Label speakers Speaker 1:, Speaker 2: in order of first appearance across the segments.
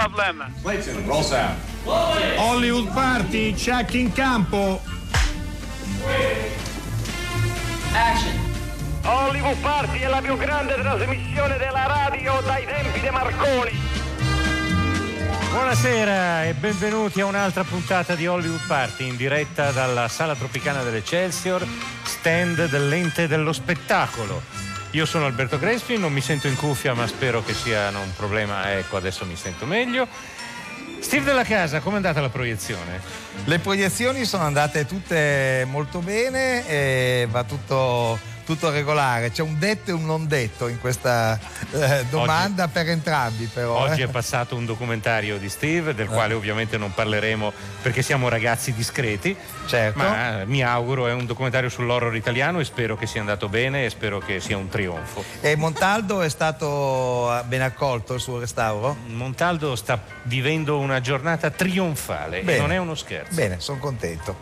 Speaker 1: Problem.
Speaker 2: Clayton, roll sound.
Speaker 3: Hollywood Party, check in campo.
Speaker 1: Action.
Speaker 4: Hollywood Party è la più grande trasmissione della radio dai tempi di Marconi.
Speaker 5: Buonasera e benvenuti a un'altra puntata di Hollywood Party in diretta dalla Sala Tropicana dell'Eccelsior, stand dell'ente dello spettacolo. Io sono Alberto Crespi, non mi sento in cuffia ma spero che sia un problema, ecco adesso mi sento meglio. Steve della Casa, com'è andata la proiezione?
Speaker 6: Le proiezioni sono andate tutte molto bene e va tutto, tutto regolare. C'è un detto e un non detto in questa eh, domanda
Speaker 5: Oggi-
Speaker 6: per entrambi però.
Speaker 5: Oggi
Speaker 6: eh.
Speaker 5: è passato un documentario di Steve, del quale ovviamente non parleremo perché siamo ragazzi discreti,
Speaker 6: Certo.
Speaker 5: ma eh, mi auguro è un documentario sull'horror italiano e spero che sia andato bene e spero che sia un trionfo.
Speaker 6: E Montaldo è stato eh, ben accolto il suo restauro?
Speaker 5: Montaldo sta vivendo una giornata trionfale
Speaker 6: Bene.
Speaker 5: e non è uno scherzo.
Speaker 6: Bene, sono contento.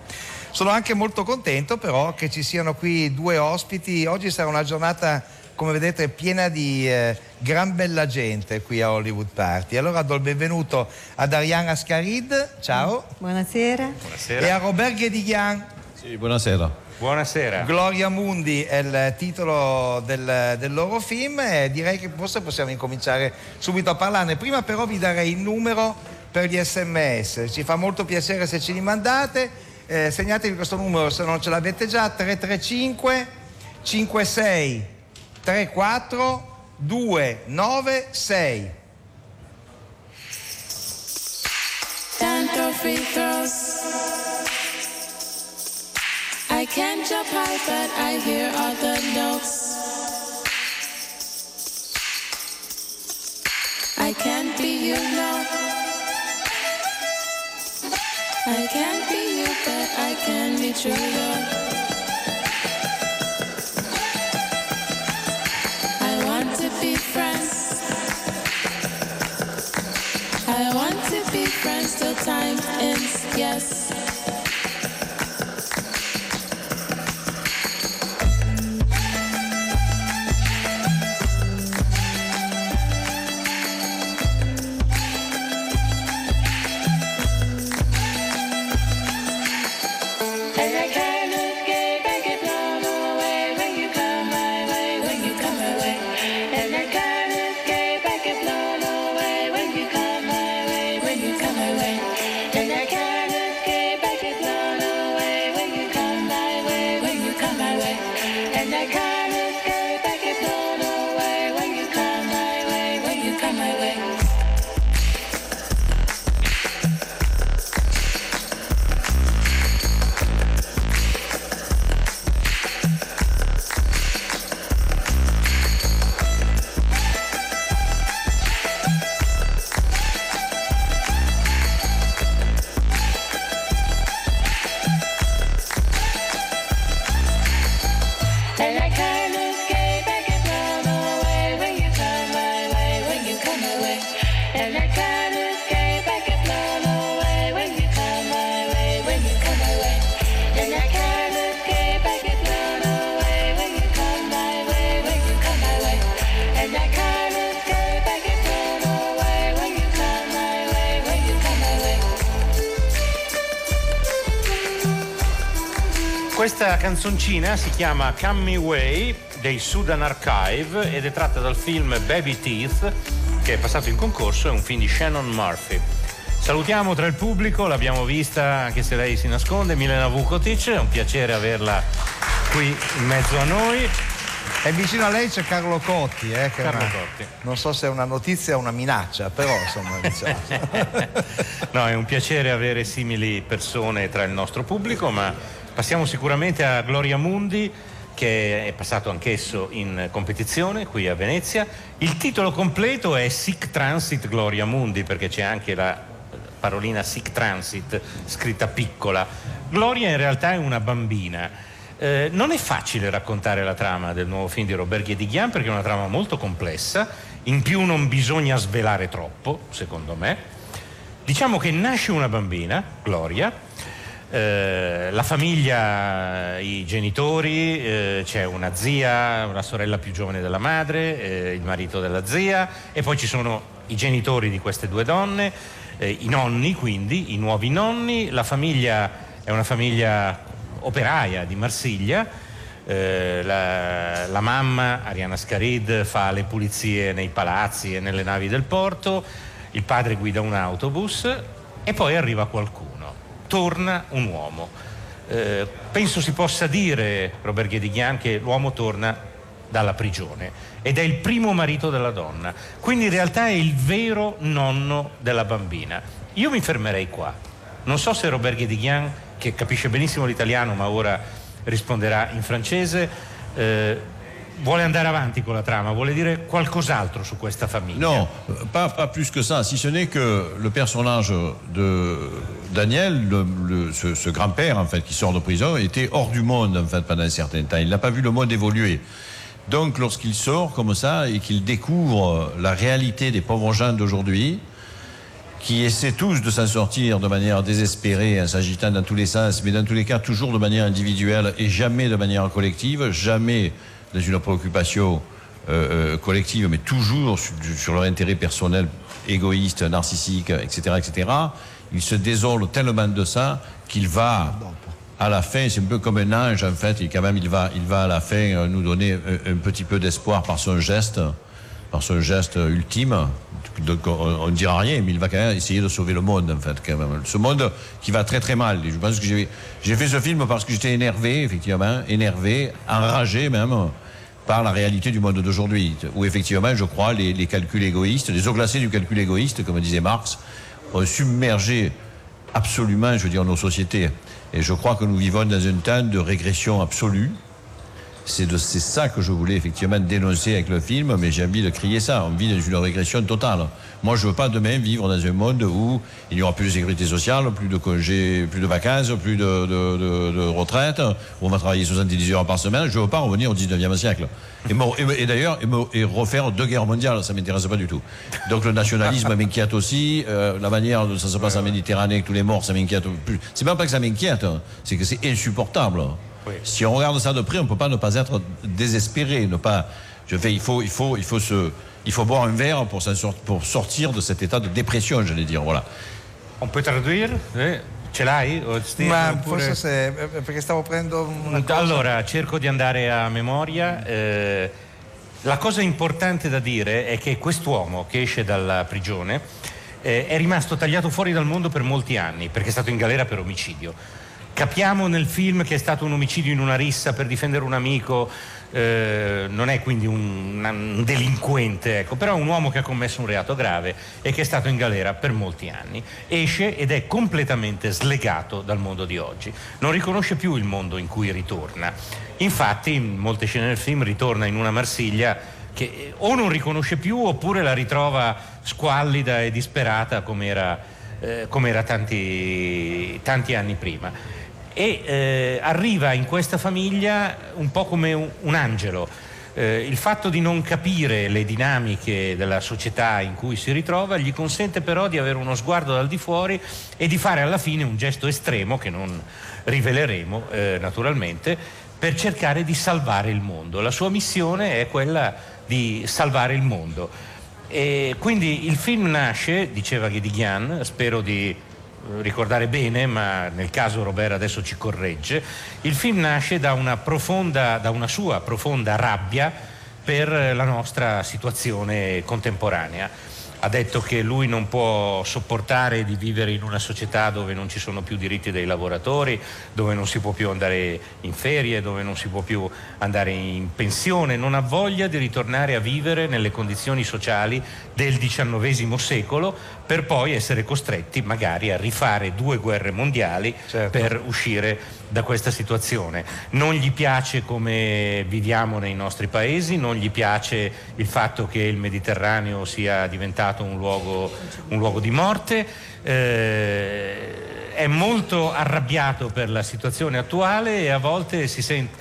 Speaker 6: Sono anche molto contento però che ci siano qui due ospiti. Oggi sarà una giornata, come vedete, piena di eh, gran bella gente qui a Hollywood Party. Allora do il benvenuto ad Ariana Scarid, ciao,
Speaker 7: Buonasera.
Speaker 5: Buonasera.
Speaker 6: e a Robert Ghediglian.
Speaker 2: Sì, buonasera.
Speaker 5: Buonasera.
Speaker 6: Gloria Mundi è il titolo del, del loro film e direi che forse possiamo incominciare subito a parlarne. Prima però vi darei il numero per gli sms, ci fa molto piacere se ce li mandate, Eh, segnatevi questo numero se non ce l'avete già, 335 56 34 296.
Speaker 8: Tanto free throws. I can't jump high, but I hear all the notes. I can't be you, but I can be true, though. I want to be friends. I want to be friends till time ends, yes.
Speaker 5: Questa canzoncina si chiama Come Me Way dei Sudan Archive ed è tratta dal film Baby Teeth che è passato in concorso, è un film di Shannon Murphy. Salutiamo tra il pubblico, l'abbiamo vista anche se lei si nasconde, Milena Vukotic, è un piacere averla qui in mezzo a noi.
Speaker 6: E vicino a lei c'è Carlo Cotti, eh,
Speaker 5: Carlo
Speaker 6: una-
Speaker 5: Cotti.
Speaker 6: non so se è una notizia o una minaccia, però insomma diciamo.
Speaker 5: No, è un piacere avere simili persone tra il nostro pubblico, ma passiamo sicuramente a Gloria Mundi che è passato anch'esso in competizione qui a Venezia. Il titolo completo è Sic Transit Gloria Mundi perché c'è anche la parolina Sic Transit scritta piccola. Gloria in realtà è una bambina. Eh, non è facile raccontare la trama del nuovo film di Robert Guédiguian perché è una trama molto complessa, in più non bisogna svelare troppo, secondo me. Diciamo che nasce una bambina, Gloria, eh, la famiglia, i genitori, eh, c'è una zia, una sorella più giovane della madre, eh, il marito della zia e poi ci sono i genitori di queste due donne, eh, i nonni quindi, i nuovi nonni, la famiglia è una famiglia operaia di Marsiglia, la, la mamma Ariana Scarid fa le pulizie nei palazzi e nelle navi del porto, il padre guida un autobus e poi arriva qualcuno, torna un uomo. Eh, penso si possa dire, Robert Ghedighian, che l'uomo torna dalla prigione ed è il primo marito della donna, quindi in realtà è il vero nonno della bambina. Io mi fermerei qua. Non so se Robert Ghedighian, che capisce benissimo l'italiano ma ora risponderà in francese, eh, vuole andare avanti con la trama, vuole dire qualcos'altro su questa famiglia.
Speaker 2: Non, pas, pas plus que ça, si ce n'est que le personnage de Daniel, ce grand-père en fait qui sort de prison, était hors du monde en fait pendant un certain temps. Il n'a pas vu le monde évoluer. Donc lorsqu'il sort comme ça et qu'il découvre la réalité des pauvres gens d'aujourd'hui, qui essaient tous de s'en sortir de manière désespérée, en s'agitant dans tous les sens, mais dans tous les cas toujours de manière individuelle et jamais de manière collective, jamais dans une préoccupation euh, euh, collective, mais toujours sur, sur leur intérêt personnel, égoïste, narcissique, etc., etc. Il se désole tellement de ça qu'il va à la fin, c'est un peu comme un ange en fait, et quand même il va, il va à la fin euh, nous donner un, petit peu d'espoir par son geste, par son geste ultime. Donc on ne dira rien, mais il va quand même essayer de sauver le monde en fait quand même. Ce monde qui va très très mal. Je pense que j'ai j'ai fait ce film parce que j'étais énervé, effectivement, énervé, enragé même par la réalité du monde d'aujourd'hui, où effectivement, je crois, les, les calculs égoïstes, les eaux glacées du calcul égoïste, comme disait Marx, ont submergé absolument, je veux dire, nos sociétés. Et je crois que nous vivons dans un temps de régression absolue. C'est de- c'est ça que je voulais effectivement dénoncer avec le film, mais j'ai envie de crier ça. On vit dans une régression totale. Moi, je veux pas demain vivre dans un monde où il n'y aura plus de sécurité sociale, plus de congés, plus de vacances, plus de, de, de- de retraite, où on va travailler 70 heures par semaine. Je veux pas revenir au 19e siècle. Et, me- et- et d'ailleurs, et, refaire deux guerres mondiales, ça m'intéresse pas du tout. Donc le nationalisme m'inquiète aussi. euh, la manière dont ça se passe en Méditerranée, avec tous les morts, ça m'inquiète plus. C'est pas pas que ça m'inquiète, hein, c'est que c'est insupportable. Si on regarde ça de près, on ne peut pas ne pas être désespéré, ne pas. Je fais, il faut, il faut, il faut se, il faut boire un verre pour, pour sortir de cet état de dépression, j'allais dire. Voilà.
Speaker 5: On peut traduire? Eh, Ce l'hai? O sti-
Speaker 6: Ma
Speaker 5: oppure-
Speaker 6: forse se, eh, perché stavo prendendo una cosa.
Speaker 5: Allora, cerco di andare a memoria. Eh, la cosa importante da dire è che quest'uomo che esce dalla prigione eh, è rimasto tagliato fuori dal mondo per molti anni perché è stato in galera per omicidio. Capiamo nel film che è stato un omicidio in una rissa per difendere un amico, eh, non è quindi un, un delinquente, ecco, però è un uomo che ha commesso un reato grave e che è stato in galera per molti anni. Esce ed è completamente slegato dal mondo di oggi, non riconosce più il mondo in cui ritorna. Infatti, in molte scene del film ritorna in una Marsiglia che eh, o non riconosce più oppure la ritrova squallida e disperata come era, eh, tanti, tanti anni prima e eh, arriva in questa famiglia un po' come un, angelo. Eh, il fatto di non capire le dinamiche della società in cui si ritrova gli consente però di avere uno sguardo dal di fuori e di fare alla fine un gesto estremo che non riveleremo eh, naturalmente per cercare di salvare il mondo. La sua missione è quella di salvare il mondo. E quindi il film nasce, diceva Ghedighian, spero di ricordare bene, ma nel caso Robert adesso ci corregge, il film nasce da una, profonda, da una sua profonda rabbia per la nostra situazione contemporanea. Ha detto che lui non può sopportare di vivere in una società dove non ci sono più diritti dei lavoratori, dove non si può più andare in ferie, dove non si può più andare in pensione, non ha voglia di ritornare a vivere nelle condizioni sociali del XIX secolo per poi essere costretti magari a rifare due guerre mondiali
Speaker 6: Certo.
Speaker 5: per uscire da questa situazione. Non gli piace come viviamo nei nostri paesi, non gli piace il fatto che il Mediterraneo sia diventato un luogo, un luogo di morte. eh, è molto arrabbiato per la situazione attuale e a volte si sente,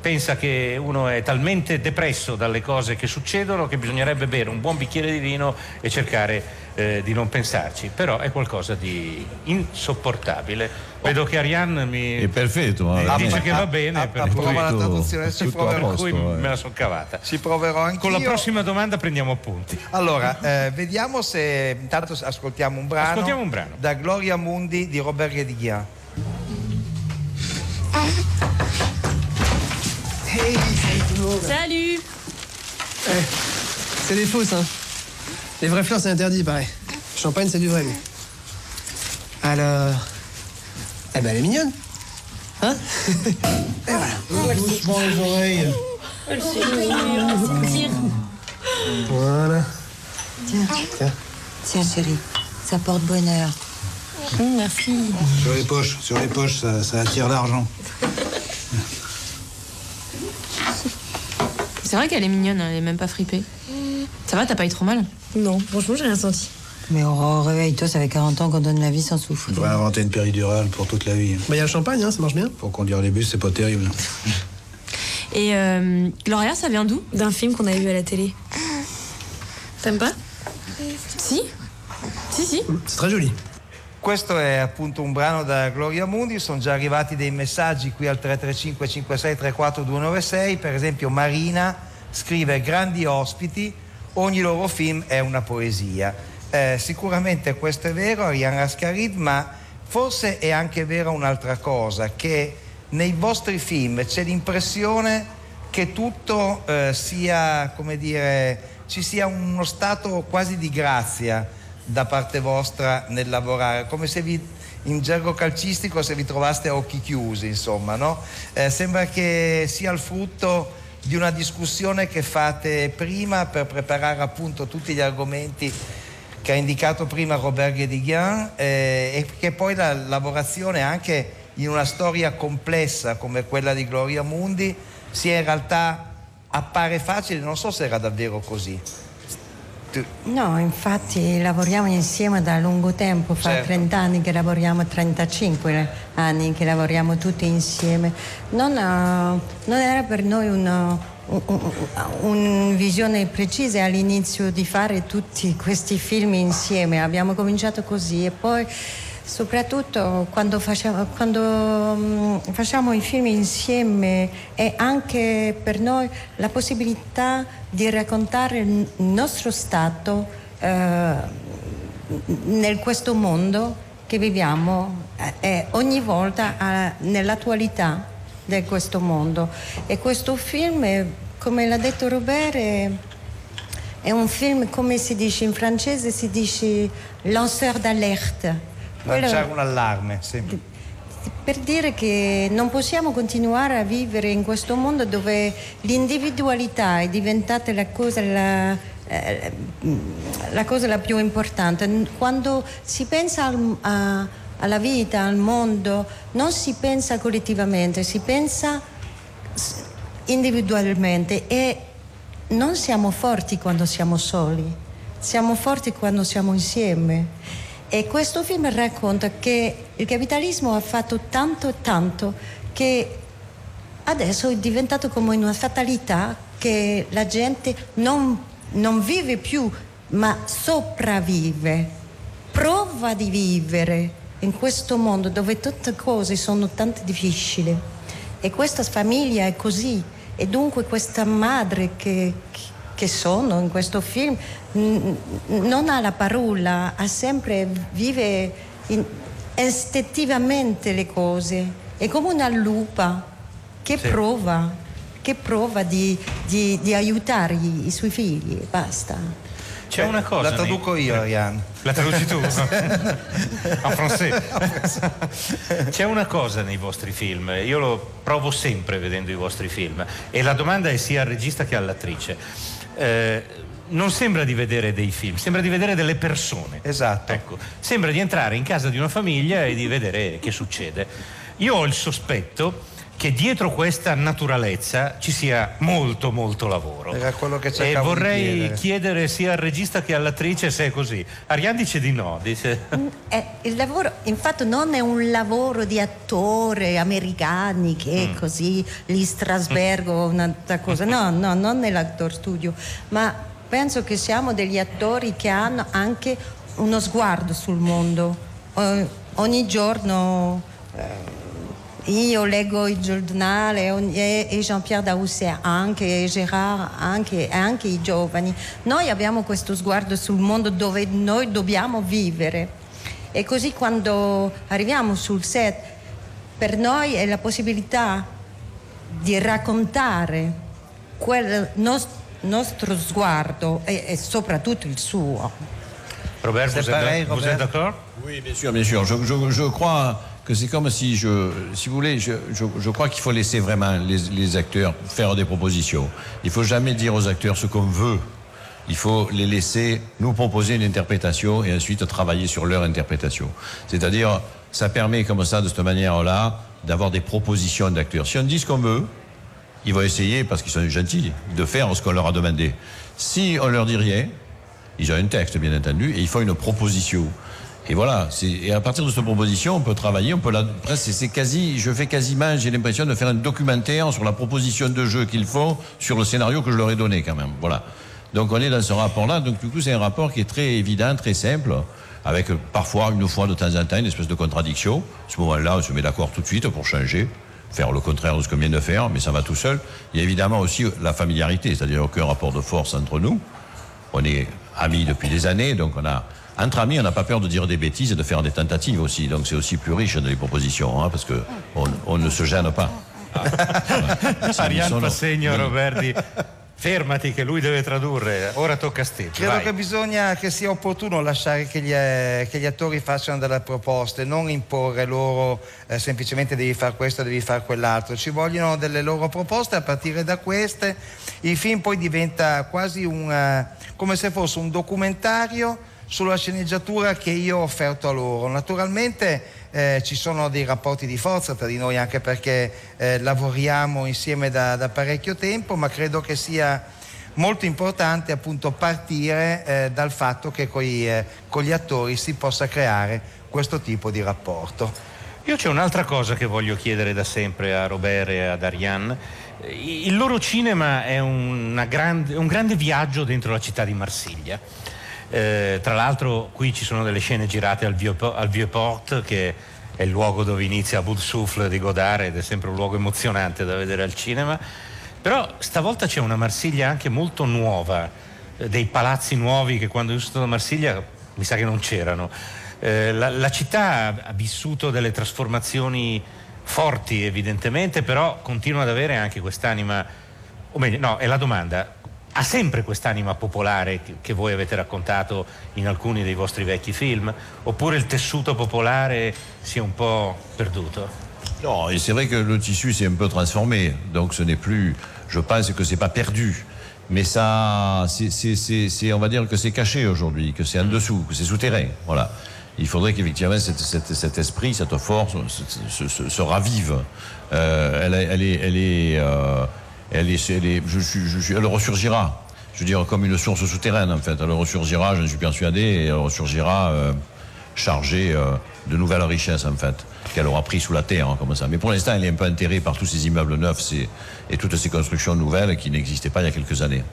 Speaker 5: pensa che uno è talmente depresso dalle cose che succedono che bisognerebbe bere un buon bicchiere di vino e cercare eh, di non pensarci, però è qualcosa di insopportabile. Vedo che Ariane mi
Speaker 2: È perfetto. ma
Speaker 5: mi dice che va bene,
Speaker 6: a-
Speaker 5: per
Speaker 6: approva la
Speaker 2: tutto-
Speaker 6: traduzione,
Speaker 2: a
Speaker 6: proverò.
Speaker 5: per cui
Speaker 2: posto, eh.
Speaker 5: me la sono cavata.
Speaker 6: Ci proverò anche
Speaker 5: Con la prossima domanda prendiamo appunti.
Speaker 6: Allora, eh, vediamo se intanto ascoltiamo un brano.
Speaker 5: Ascoltiamo un brano.
Speaker 6: Da Gloria Mundi di Robert Guédiguian.
Speaker 7: Salut
Speaker 9: C'est des fausses, hein. Les vraies fleurs, c'est interdit, pareil. Champagne, c'est du vrai, mais. Alors. Eh ben, elle est mignonne. Hein Et voilà. Doucement les oreilles. Voilà.
Speaker 10: Tiens.
Speaker 9: Tiens.
Speaker 10: Tiens, chérie, ça porte bonheur.
Speaker 7: Merci.
Speaker 11: Sur les poches, sur les poches, ça, ça attire l'argent.
Speaker 7: C'est vrai qu'elle est mignonne, elle est même pas fripée. Ça va, t'as pas eu trop mal
Speaker 12: Non, franchement, j'ai rien senti.
Speaker 10: Mais Aurore, réveille-toi, ça fait 40 ans qu'on donne la vie sans souffle.
Speaker 11: Il faudrait inventer une péridurale pour toute la vie.
Speaker 9: Bah, il y a le champagne, hein, ça marche bien.
Speaker 11: Pour conduire les bus, c'est pas terrible.
Speaker 7: Et euh, Gloria, ça vient d'où
Speaker 12: D'un film qu'on avait vu à la télé. T'aimes pas
Speaker 7: Si Si, si.
Speaker 9: C'est très joli.
Speaker 6: Questo è appunto un brano da Gloria Mundi, sono già arrivati dei messaggi qui al 335 56 34 296, per esempio Marina scrive grandi ospiti, ogni loro film è una poesia. Eh, sicuramente questo è vero, Ariane Ascarid, ma forse è anche vera un'altra cosa, che nei vostri film c'è l'impressione che tutto eh, sia, come dire, ci sia uno stato quasi di grazia da parte vostra nel lavorare, come se vi in gergo calcistico se vi trovaste a occhi chiusi, insomma, no? Eh, sembra che sia il frutto di una discussione che fate prima per preparare appunto tutti gli argomenti che ha indicato prima Robert Guédiguian eh, e che poi la lavorazione anche in una storia complessa come quella di Gloria Mundi sia in realtà appare facile, non so se era davvero così. Tu-
Speaker 10: No, infatti lavoriamo insieme da lungo tempo, fa
Speaker 6: Certo.
Speaker 10: 30 anni che lavoriamo, 35 anni che lavoriamo tutti insieme. Non, eh, non era per noi una un- un- un visione precisa all'inizio di fare tutti questi film insieme. Abbiamo cominciato così e poi soprattutto quando facciamo, quando, mm, facciamo i film insieme è anche per noi la possibilità di raccontare il nostro stato eh, nel questo mondo che viviamo eh, e ogni volta eh, nell'attualità di questo mondo. E questo film, è, come l'ha detto Robert, è, è un film, come si dice in francese, si dice lanceur d'alerte.
Speaker 6: Lanciare un allarme, sì.
Speaker 10: per dire che non possiamo continuare a vivere in questo mondo dove l'individualità è diventata la cosa, la, eh, la cosa la più importante. Quando si pensa al- a- alla vita, al mondo, non si pensa collettivamente, si pensa individualmente e non siamo forti quando siamo soli, siamo forti quando siamo insieme. E questo film racconta che il capitalismo ha fatto tanto e tanto che adesso è diventato come una fatalità che la gente non, non vive più, ma sopravvive, prova di vivere in questo mondo dove tutte cose sono tanto difficili. E questa famiglia è così. E dunque questa madre che, che sono in questo film non ha la parola, ha sempre vive in- istintivamente le cose. È come una lupa che
Speaker 5: Sì.
Speaker 10: prova, che prova di, di- di aiutare i, suoi figli. e Basta.
Speaker 5: C'è una cosa.
Speaker 6: La traduco io, Ariane.
Speaker 5: La traduci tu? en français. C'è una cosa nei vostri film, io lo provo sempre vedendo i vostri film e la domanda è sia al regista che all'attrice. Eh, non sembra di vedere dei film, sembra di vedere delle persone.
Speaker 6: Esatto.
Speaker 5: Ecco, sembra di entrare in casa di una famiglia e di vedere che succede. Io ho il sospetto che dietro questa naturalezza ci sia molto molto lavoro.
Speaker 6: Era quello che
Speaker 5: E vorrei
Speaker 6: chiedere.
Speaker 5: chiedere sia al regista che all'attrice se è così. Ariane dice di no, dice...
Speaker 10: Eh, il lavoro, infatti, non è un lavoro di attore americani che
Speaker 5: Mm.
Speaker 10: è così lì Strasbergo, un'altra cosa. No, no, non nell'actor studio, ma penso che siamo degli attori che hanno anche uno sguardo sul mondo. O- ogni giorno eh, io leggo il giornale e, Jean-Pierre Daousset anche, e Gérard anche, e anche i giovani. Noi abbiamo questo sguardo sul mondo dove noi dobbiamo vivere. E così quando arriviamo sul set, per noi è la possibilità di raccontare quel nos- nostro sguardo e, e soprattutto il suo.
Speaker 5: Robert,
Speaker 2: C'est
Speaker 5: vous êtes d'accord
Speaker 2: Oui, bien sûr, bien sûr. Je, je- je crois que c'est comme si je, si vous voulez, je, je- je crois qu'il faut laisser vraiment les, les acteurs faire des propositions. Il faut jamais dire aux acteurs ce qu'on veut. Il faut les laisser nous proposer une interprétation et ensuite travailler sur leur interprétation. C'est-à-dire, ça permet comme ça, de cette manière-là, d'avoir des propositions d'acteurs. Si on dit ce qu'on veut, ils vont essayer, parce qu'ils sont gentils, de faire ce qu'on leur a demandé. Si on leur dit rien, ils ont un texte, bien entendu, et ils font une proposition. Et voilà, et à partir de cette proposition, on peut travailler, on peut la, presque, c'est- quasi, je fais quasiment, j'ai l'impression de faire un documentaire sur la proposition de jeu qu'ils font, sur le scénario que je leur ai donné quand même. Voilà. Donc on est dans ce rapport-là, donc du coup c'est un rapport qui est très évident, très simple, avec parfois, une fois de temps en temps, une espèce de contradiction. À ce moment-là, on se met d'accord tout de suite pour changer, faire le contraire de ce qu'on vient de faire, mais ça va tout seul. Il y a évidemment aussi la familiarité, c'est-à-dire aucun rapport de force entre nous. On est amis depuis des années, donc on a entre amis, on n'a pas peur de dire des bêtises et de faire des tentatives aussi. Donc c'est aussi plus riche dans les propositions, hein, parce que on, on ne se gêne pas.
Speaker 5: Ariane
Speaker 2: sono-
Speaker 5: Roberti, fermati che lui deve tradurre, ora tocca a Steve.
Speaker 6: Credo
Speaker 5: vai.
Speaker 6: che bisogna che sia opportuno lasciare che gli, eh, che gli attori facciano delle proposte, non imporre loro eh, semplicemente devi fare questo, devi fare quell'altro. Ci vogliono delle loro proposte, a partire da queste il film poi diventa quasi un, eh, come se fosse un documentario sulla sceneggiatura che io ho offerto a loro. Naturalmente eh, ci sono dei rapporti di forza tra di noi anche perché eh, lavoriamo insieme da, da parecchio tempo, ma credo che sia molto importante appunto partire eh, dal fatto che coi, eh, con gli attori si possa creare questo tipo di rapporto.
Speaker 5: Io c'è un'altra cosa che voglio chiedere da sempre a Robert e ad Ariane. Il loro cinema è grande- un grande viaggio dentro la città di Marsiglia. Eh, tra l'altro qui ci sono delle scene girate al, Vieux- al Vieux-Port che è il luogo dove inizia Bout Souffle di Godard ed è sempre un luogo emozionante da vedere al cinema. Però stavolta c'è una Marsiglia anche molto nuova, eh, dei palazzi nuovi che quando io sono stato a Marsiglia mi sa che non c'erano. Eh, la, la città ha vissuto delle trasformazioni forti evidentemente, però continua ad avere anche quest'anima, o meglio, no, è la domanda, ha sempre quest'anima popolare che, voi avete raccontato in alcuni dei vostri vecchi film? Oppure il tessuto popolare si è un po' perduto?
Speaker 2: Non, et c'est vrai que le tissu s'est un peu transformé, donc ce n'est plus, je pense que c'est pas perdu, mais ça, c'est, c'est- c'est- on va dire que c'est caché aujourd'hui, que c'est en dessous, que c'est souterrain, voilà. Il faudrait qu'effectivement cet, cet- cet esprit, cette force, se, se- se- se ravive. Euh, elle, elle est, elle est, euh, elle je ressurgira. Je veux dire comme une source souterraine en fait. Elle ressurgira, j'en suis persuadé, et elle ressurgira euh, chargée euh, de nouvelles richesses en fait, qu'elle aura pris sous la terre hein, comme ça. Mais pour l'instant, elle est un peu enterrée par tous ces immeubles neufs et toutes ces constructions nouvelles qui n'existaient pas il y a quelques années.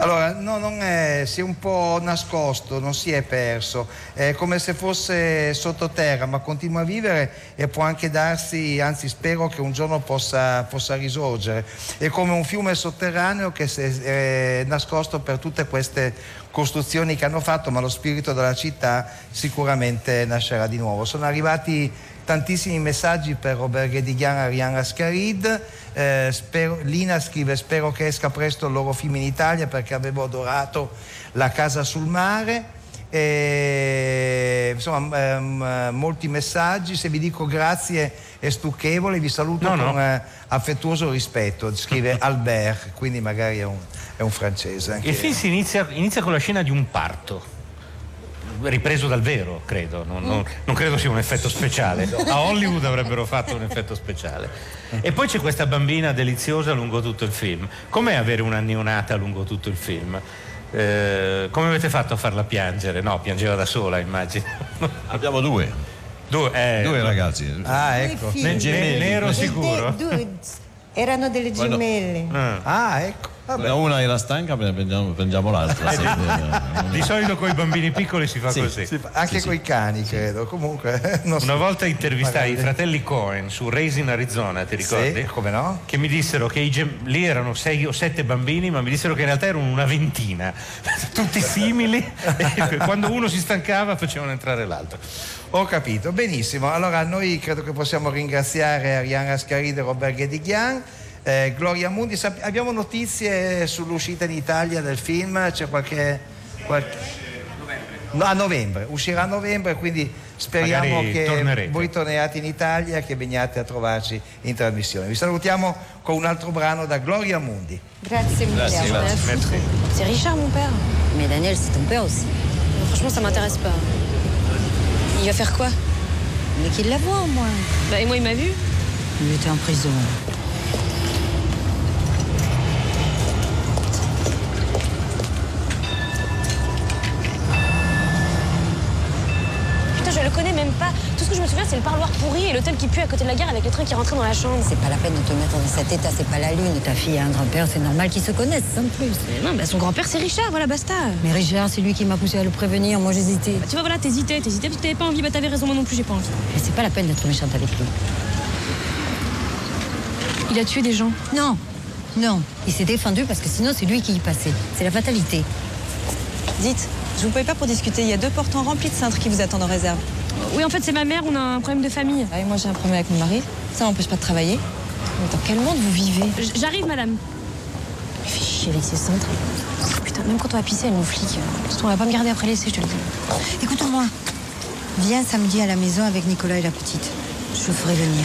Speaker 6: Allora, no, non è, si è un po' nascosto, non si è perso, è come se fosse sottoterra, ma continua a vivere e può anche darsi, anzi spero che un giorno possa, possa risorgere. È come un fiume sotterraneo che è nascosto per tutte queste costruzioni che hanno fatto, ma lo spirito della città sicuramente nascerà di nuovo. Sono arrivati tantissimi messaggi per Robert Ghediglian e Ariane Ascarid. Eh, spero- Lina scrive: Spero che esca presto il loro film in Italia perché avevo adorato La casa sul mare. E, insomma, ehm, molti messaggi. Se vi dico grazie è stucchevole, vi saluto
Speaker 5: No, no.
Speaker 6: con eh, affettuoso rispetto. Scrive Albert, quindi magari è un, è un francese.
Speaker 5: Il film si inizia, inizia con la scena di un parto. Ripreso dal vero, credo. Non, non- non credo sia un effetto speciale. A Hollywood avrebbero fatto un effetto speciale. E poi c'è questa bambina deliziosa lungo tutto il film. Com'è avere una neonata lungo tutto il film? Eh, come avete fatto a farla piangere? No, piangeva da sola, immagino.
Speaker 2: Abbiamo due.
Speaker 5: Due, eh,
Speaker 2: Due ragazzi.
Speaker 6: Ah, ecco.
Speaker 5: Nero sicuro?
Speaker 10: Due- erano delle
Speaker 2: Quando-
Speaker 10: gemelle.
Speaker 6: Ah, ecco. Vabbè.
Speaker 2: Una era stanca, prendiamo, prendiamo l'altra. sì.
Speaker 5: Di solito con i bambini piccoli si fa
Speaker 2: Sì,
Speaker 5: così.
Speaker 6: Sì, anche coi cani, credo. Comunque, non so.
Speaker 5: Una volta intervistai i
Speaker 6: Magari.
Speaker 5: fratelli Cohen su Raising Arizona, ti ricordi?
Speaker 6: Sì, come no?
Speaker 5: Che mi dissero che i gem- lì erano sei o sette bambini, ma mi dissero che in realtà erano una ventina, tutti simili. e quando uno si stancava facevano entrare l'altro.
Speaker 6: Ho capito, benissimo. Allora noi credo che possiamo ringraziare Ariana Scaride e Robert Ghedighian. Eh, Gloria Mundi, sap- abbiamo notizie sull'uscita in Italia del film? C'è qualche... qualche... No, a novembre, uscirà a novembre, quindi speriamo
Speaker 5: Magari
Speaker 6: che
Speaker 5: tornerete.
Speaker 6: voi torniate in Italia e che veniate a trovarci in trasmissione. Vi salutiamo con un altro brano da Gloria Mundi.
Speaker 10: Grazie mille. Voi.
Speaker 2: grazie.
Speaker 5: Merci.
Speaker 12: C'est Richard, mon père.
Speaker 10: Mais Daniel, c'est ton père aussi.
Speaker 12: Franchement, ça m'intéresse pas. Il va faire quoi
Speaker 10: Mais qu'il la voit au moins.
Speaker 12: Bah, et moi, il m'a vu.
Speaker 10: Il était en prison.
Speaker 12: Ce que je me souviens, c'est le parloir pourri et l'hôtel qui pue à côté de la gare avec le train qui rentrait dans la chambre.
Speaker 10: C'est pas la peine de te mettre dans cet état, c'est pas la lune. Ta fille a un grand-père, c'est normal qu'ils se connaissent, sans plus.
Speaker 12: Mais non, bah, son grand-père, c'est Richard, voilà, basta.
Speaker 10: Mais Richard, c'est lui qui m'a poussé à le prévenir, moi j'hésitais.
Speaker 12: Bah, tu vois, voilà, t'hésitais, t'hésitais parce que t'avais pas envie. Bah, t'avais raison, moi non plus, j'ai pas envie.
Speaker 10: Mais c'est pas la peine d'être méchante avec lui.
Speaker 12: Il a tué des gens.
Speaker 10: Non, non. Il s'est défendu parce que sinon c'est lui qui y passait. C'est la fatalité.
Speaker 13: Dites, je vous pouvez pas pour discuter. Il y a deux portants remplis de cintres qui vous attendent en réserve.
Speaker 12: Oui, en fait, c'est ma mère, on a un problème de famille.
Speaker 13: Ah, et moi, j'ai un problème avec mon mari. Ça m'empêche pas de travailler. Mais dans quel monde vous vivez
Speaker 12: J'arrive, madame.
Speaker 10: Il fait chier avec ses centres.
Speaker 12: Putain, même quand on va pisser, elle nous flic. Surtout, on va pas me garder après l'essai, je te le dis.
Speaker 10: Écoute-moi. Viens samedi à la maison avec Nicolas et la petite. Je vous ferai venir.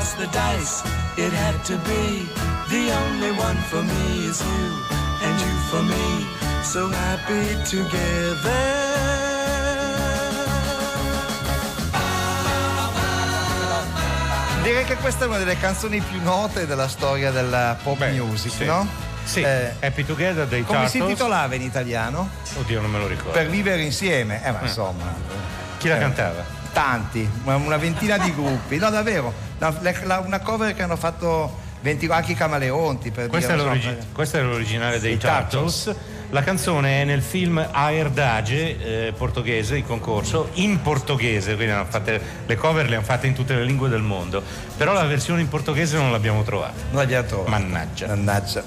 Speaker 14: Toss the dice, it had to be. The only one for me is you, and you for me. So happy together.
Speaker 6: Direi che questa è una delle canzoni più note della storia della pop music,
Speaker 5: sì.
Speaker 6: no?
Speaker 5: Sì,
Speaker 6: Eh,
Speaker 5: Happy Together dei
Speaker 6: come si
Speaker 5: Turtles.
Speaker 6: intitolava in italiano?
Speaker 5: Oddio, non me lo ricordo.
Speaker 6: Per vivere insieme. Eh, ma
Speaker 5: Eh.
Speaker 6: insomma.
Speaker 5: Chi la
Speaker 6: eh,
Speaker 5: cantava?
Speaker 6: Tanti, una, ventina di gruppi. No, davvero. La- la- una cover che hanno fatto 20 anche i Camaleonti. Per
Speaker 5: Questa è,
Speaker 6: dire, non so,
Speaker 5: l'origi- questa è l'originale dei
Speaker 6: I
Speaker 5: Turtles. La canzone è nel film A Herdade, eh, portoghese, di concorso, in portoghese, quindi hanno fatte- le cover le hanno fatte in tutte le lingue del mondo, però la versione in portoghese non l'abbiamo trovata.
Speaker 6: Non l'abbiamo trovata.
Speaker 5: Mannaggia.
Speaker 6: Mannaggia.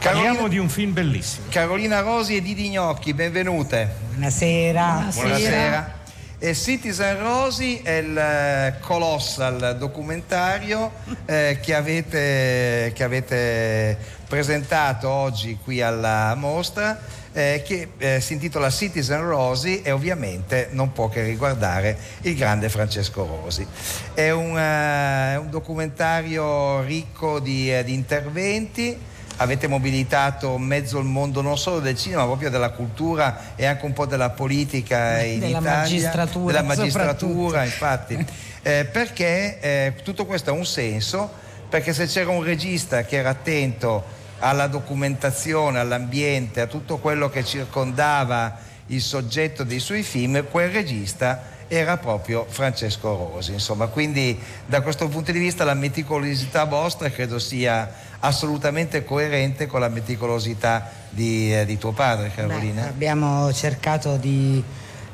Speaker 5: Parliamo di un film bellissimo.
Speaker 6: Carolina Rosi e Didi Gnocchi, benvenute.
Speaker 15: Buonasera.
Speaker 6: Buonasera. E Citizen Rosy è il eh, colossal documentario eh, che, avete, che avete presentato oggi qui alla mostra eh, che eh, si intitola Citizen Rosy e ovviamente non può che riguardare il grande Francesco Rosi. È un, eh, un documentario ricco di, eh, di interventi avete mobilitato mezzo il mondo non solo del cinema, ma proprio della cultura e anche un po' della politica in
Speaker 15: Della
Speaker 6: Italia,
Speaker 15: magistratura,
Speaker 6: della magistratura, infatti. Eh, perché eh, tutto questo ha un senso, perché se c'era un regista che era attento alla documentazione, all'ambiente, a tutto quello che circondava il soggetto dei suoi film, quel regista era proprio Francesco Rosi. Insomma, quindi da questo punto di vista la meticolosità vostra credo sia assolutamente coerente con la meticolosità di, eh, di tuo padre, Carolina.
Speaker 15: Abbiamo cercato di,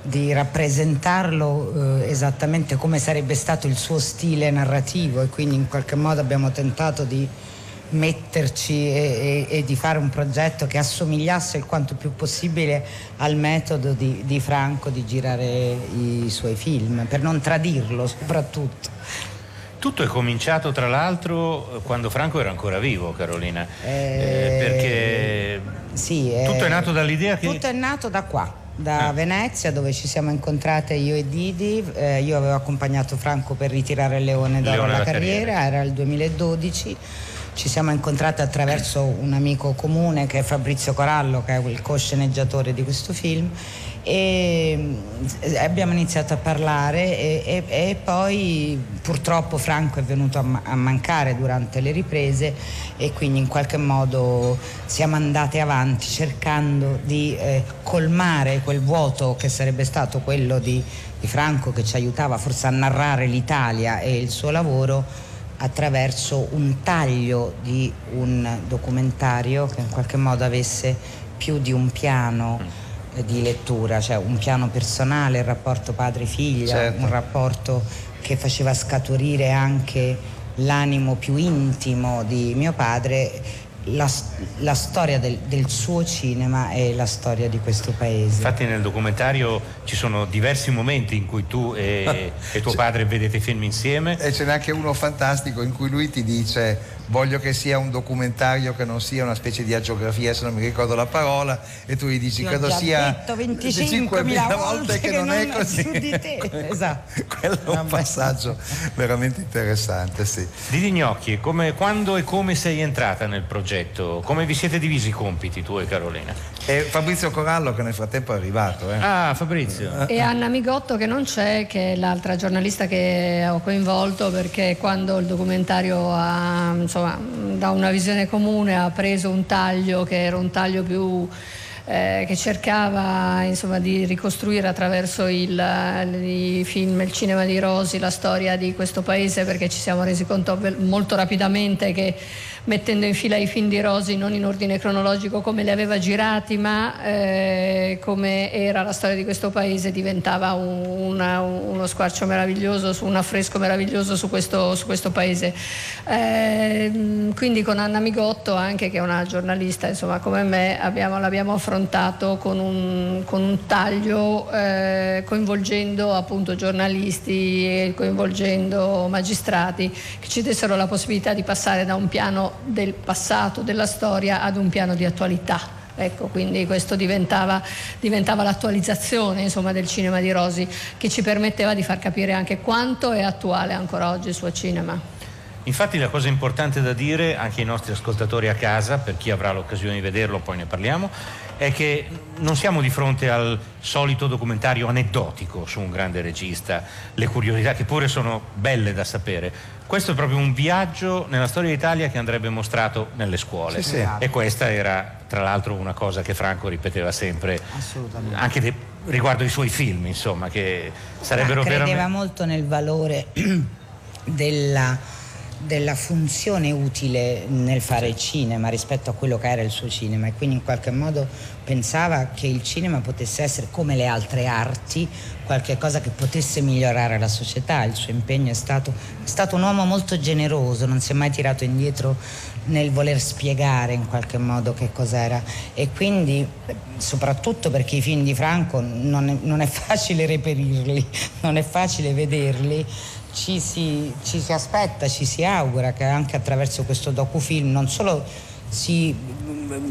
Speaker 15: di rappresentarlo eh, esattamente come sarebbe stato il suo stile narrativo e quindi in qualche modo abbiamo tentato di metterci e, e- e di fare un progetto che assomigliasse il quanto più possibile al metodo di, di Franco di girare i suoi film, per non tradirlo soprattutto.
Speaker 5: Tutto è cominciato tra l'altro quando Franco era ancora vivo, Carolina. Eh, perché
Speaker 15: Sì, eh,
Speaker 5: tutto è nato dall'idea che...
Speaker 15: Tutto è nato da qua, da
Speaker 5: Ah.
Speaker 15: Venezia, dove ci siamo incontrate io e Didi. Eh, io avevo accompagnato Franco per ritirare Leone d'Oro
Speaker 5: Leone
Speaker 15: alla
Speaker 5: alla
Speaker 15: carriera,
Speaker 5: carriera.
Speaker 15: era il 2012. Ci siamo incontrate attraverso un amico comune che è Fabrizio Corallo, che è il co-sceneggiatore di questo film. E mm, abbiamo iniziato a parlare e, e- e poi purtroppo Franco è venuto a, a mancare durante le riprese e quindi in qualche modo siamo andate avanti cercando di eh, colmare quel vuoto che sarebbe stato quello di, di Franco che ci aiutava forse a narrare l'Italia e il suo lavoro attraverso un taglio di un documentario che in qualche modo avesse più di un piano eh, di lettura, cioè un piano personale, il rapporto padre-figlia,
Speaker 6: Certo.
Speaker 15: un rapporto che faceva scaturire anche l'animo più intimo di mio padre, la, la storia del, del suo cinema e la storia di questo paese.
Speaker 5: Infatti nel documentario ci sono diversi momenti in cui tu e, e tuo padre vedete film insieme.
Speaker 6: E ce n'è anche uno fantastico in cui lui ti dice voglio che sia un documentario che non sia una specie di agiografia, se non mi ricordo la parola, e tu gli dici
Speaker 15: Ti ho
Speaker 6: credo sia
Speaker 15: detto 25.000 volte che non è
Speaker 6: così.
Speaker 15: su di te. Esatto.
Speaker 6: Quello è un passaggio veramente interessante, sì.
Speaker 5: Didi Gnocchi, come- quando e come sei entrata nel progetto? Come vi siete divisi i compiti tu e Carolina?
Speaker 6: E Fabrizio Corallo che nel frattempo è arrivato. Eh.
Speaker 5: Ah, Fabrizio.
Speaker 16: E Anna Migotto che non c'è, che è l'altra giornalista che ho coinvolto perché quando il documentario ha, insomma, da una visione comune ha preso un taglio che era un taglio più eh, che cercava insomma, di ricostruire attraverso il, i film, il cinema di Rosi, la storia di questo paese perché ci siamo resi conto molto rapidamente che mettendo in fila i film di Rosi non in ordine cronologico come li aveva girati ma eh, come era la storia di questo paese diventava un- una- uno squarcio meraviglioso, un affresco meraviglioso su questo, su questo paese. Ehm, quindi con Anna Migotto anche che è una giornalista insomma come me abbiamo- l'abbiamo affrontato con un, con un taglio eh, coinvolgendo appunto giornalisti e coinvolgendo magistrati che ci dessero la possibilità di passare da un piano del passato, della storia, ad un piano di attualità. Ecco, quindi questo diventava, diventava l'attualizzazione insomma, del cinema di Rosi che ci permetteva di far capire anche quanto è attuale ancora oggi il suo cinema.
Speaker 5: Infatti la cosa importante da dire anche ai nostri ascoltatori a casa, per chi avrà l'occasione di vederlo, poi ne parliamo, è che non siamo di fronte al solito documentario aneddotico su un grande regista, le curiosità che pure sono belle da sapere. Questo è proprio un viaggio nella storia d'Italia che andrebbe mostrato nelle scuole.
Speaker 6: Sì, sì.
Speaker 5: E questa era tra l'altro una cosa che Franco ripeteva sempre,
Speaker 15: Assolutamente.
Speaker 5: anche de- riguardo i suoi film, insomma, che sarebbero
Speaker 15: Ma credeva
Speaker 5: veramente...
Speaker 15: molto nel valore della della funzione utile nel fare cinema rispetto a quello che era il suo cinema e quindi in qualche modo pensava che il cinema potesse essere come le altre arti qualche cosa che potesse migliorare la società. Il suo impegno è stato, è stato un uomo molto generoso, non si è mai tirato indietro nel voler spiegare in qualche modo che cos'era e quindi soprattutto perché i film di Franco non è, non è facile reperirli, non è facile vederli. Ci si, ci si aspetta, ci si augura che anche attraverso questo docufilm non solo si,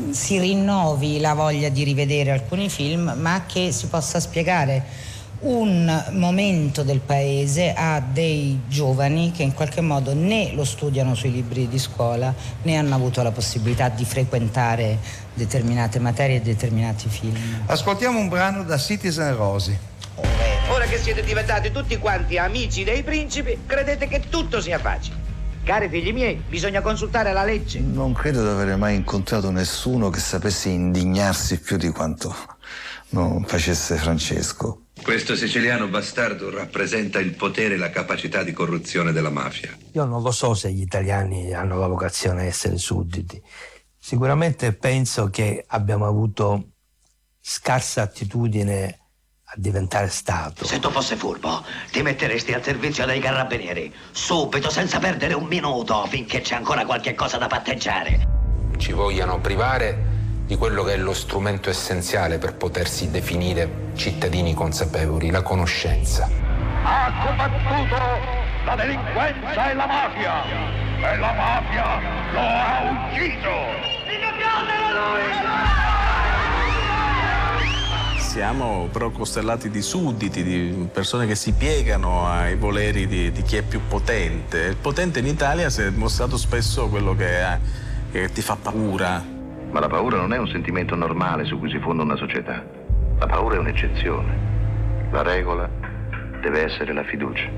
Speaker 15: si rinnovi la voglia di rivedere alcuni film, ma che si possa spiegare un momento del paese a dei giovani che in qualche modo né lo studiano sui libri di scuola né hanno avuto la possibilità di frequentare determinate materie e determinati film.
Speaker 6: Ascoltiamo un brano da Citizen Rosy.
Speaker 17: Ora che siete diventati tutti quanti amici dei principi, credete che tutto sia facile. Cari figli miei, bisogna consultare la legge.
Speaker 18: Non credo di avere mai incontrato nessuno che sapesse indignarsi più di quanto non facesse Francesco.
Speaker 19: Questo siciliano bastardo rappresenta il potere e la capacità di corruzione della mafia.
Speaker 20: Io non lo so se gli italiani hanno la vocazione a essere sudditi. Sicuramente penso che abbiamo avuto scarsa attitudine a diventare Stato.
Speaker 17: Se tu fossi furbo, ti metteresti al servizio dei carabinieri, subito, senza perdere un minuto, finché c'è ancora qualche cosa da patteggiare.
Speaker 21: ci vogliano privare di quello che è lo strumento essenziale per potersi definire cittadini consapevoli, la conoscenza.
Speaker 14: Ha combattuto la delinquenza e la mafia e la mafia lo ha ucciso.
Speaker 3: Siamo però costellati di sudditi, di persone che si piegano ai voleri di, di chi è più potente. Il potente in Italia si è dimostrato spesso quello che, è, che ti fa paura.
Speaker 19: Ma la paura non è un sentimento normale su cui si fonda una società. La paura è un'eccezione. La regola deve essere la fiducia.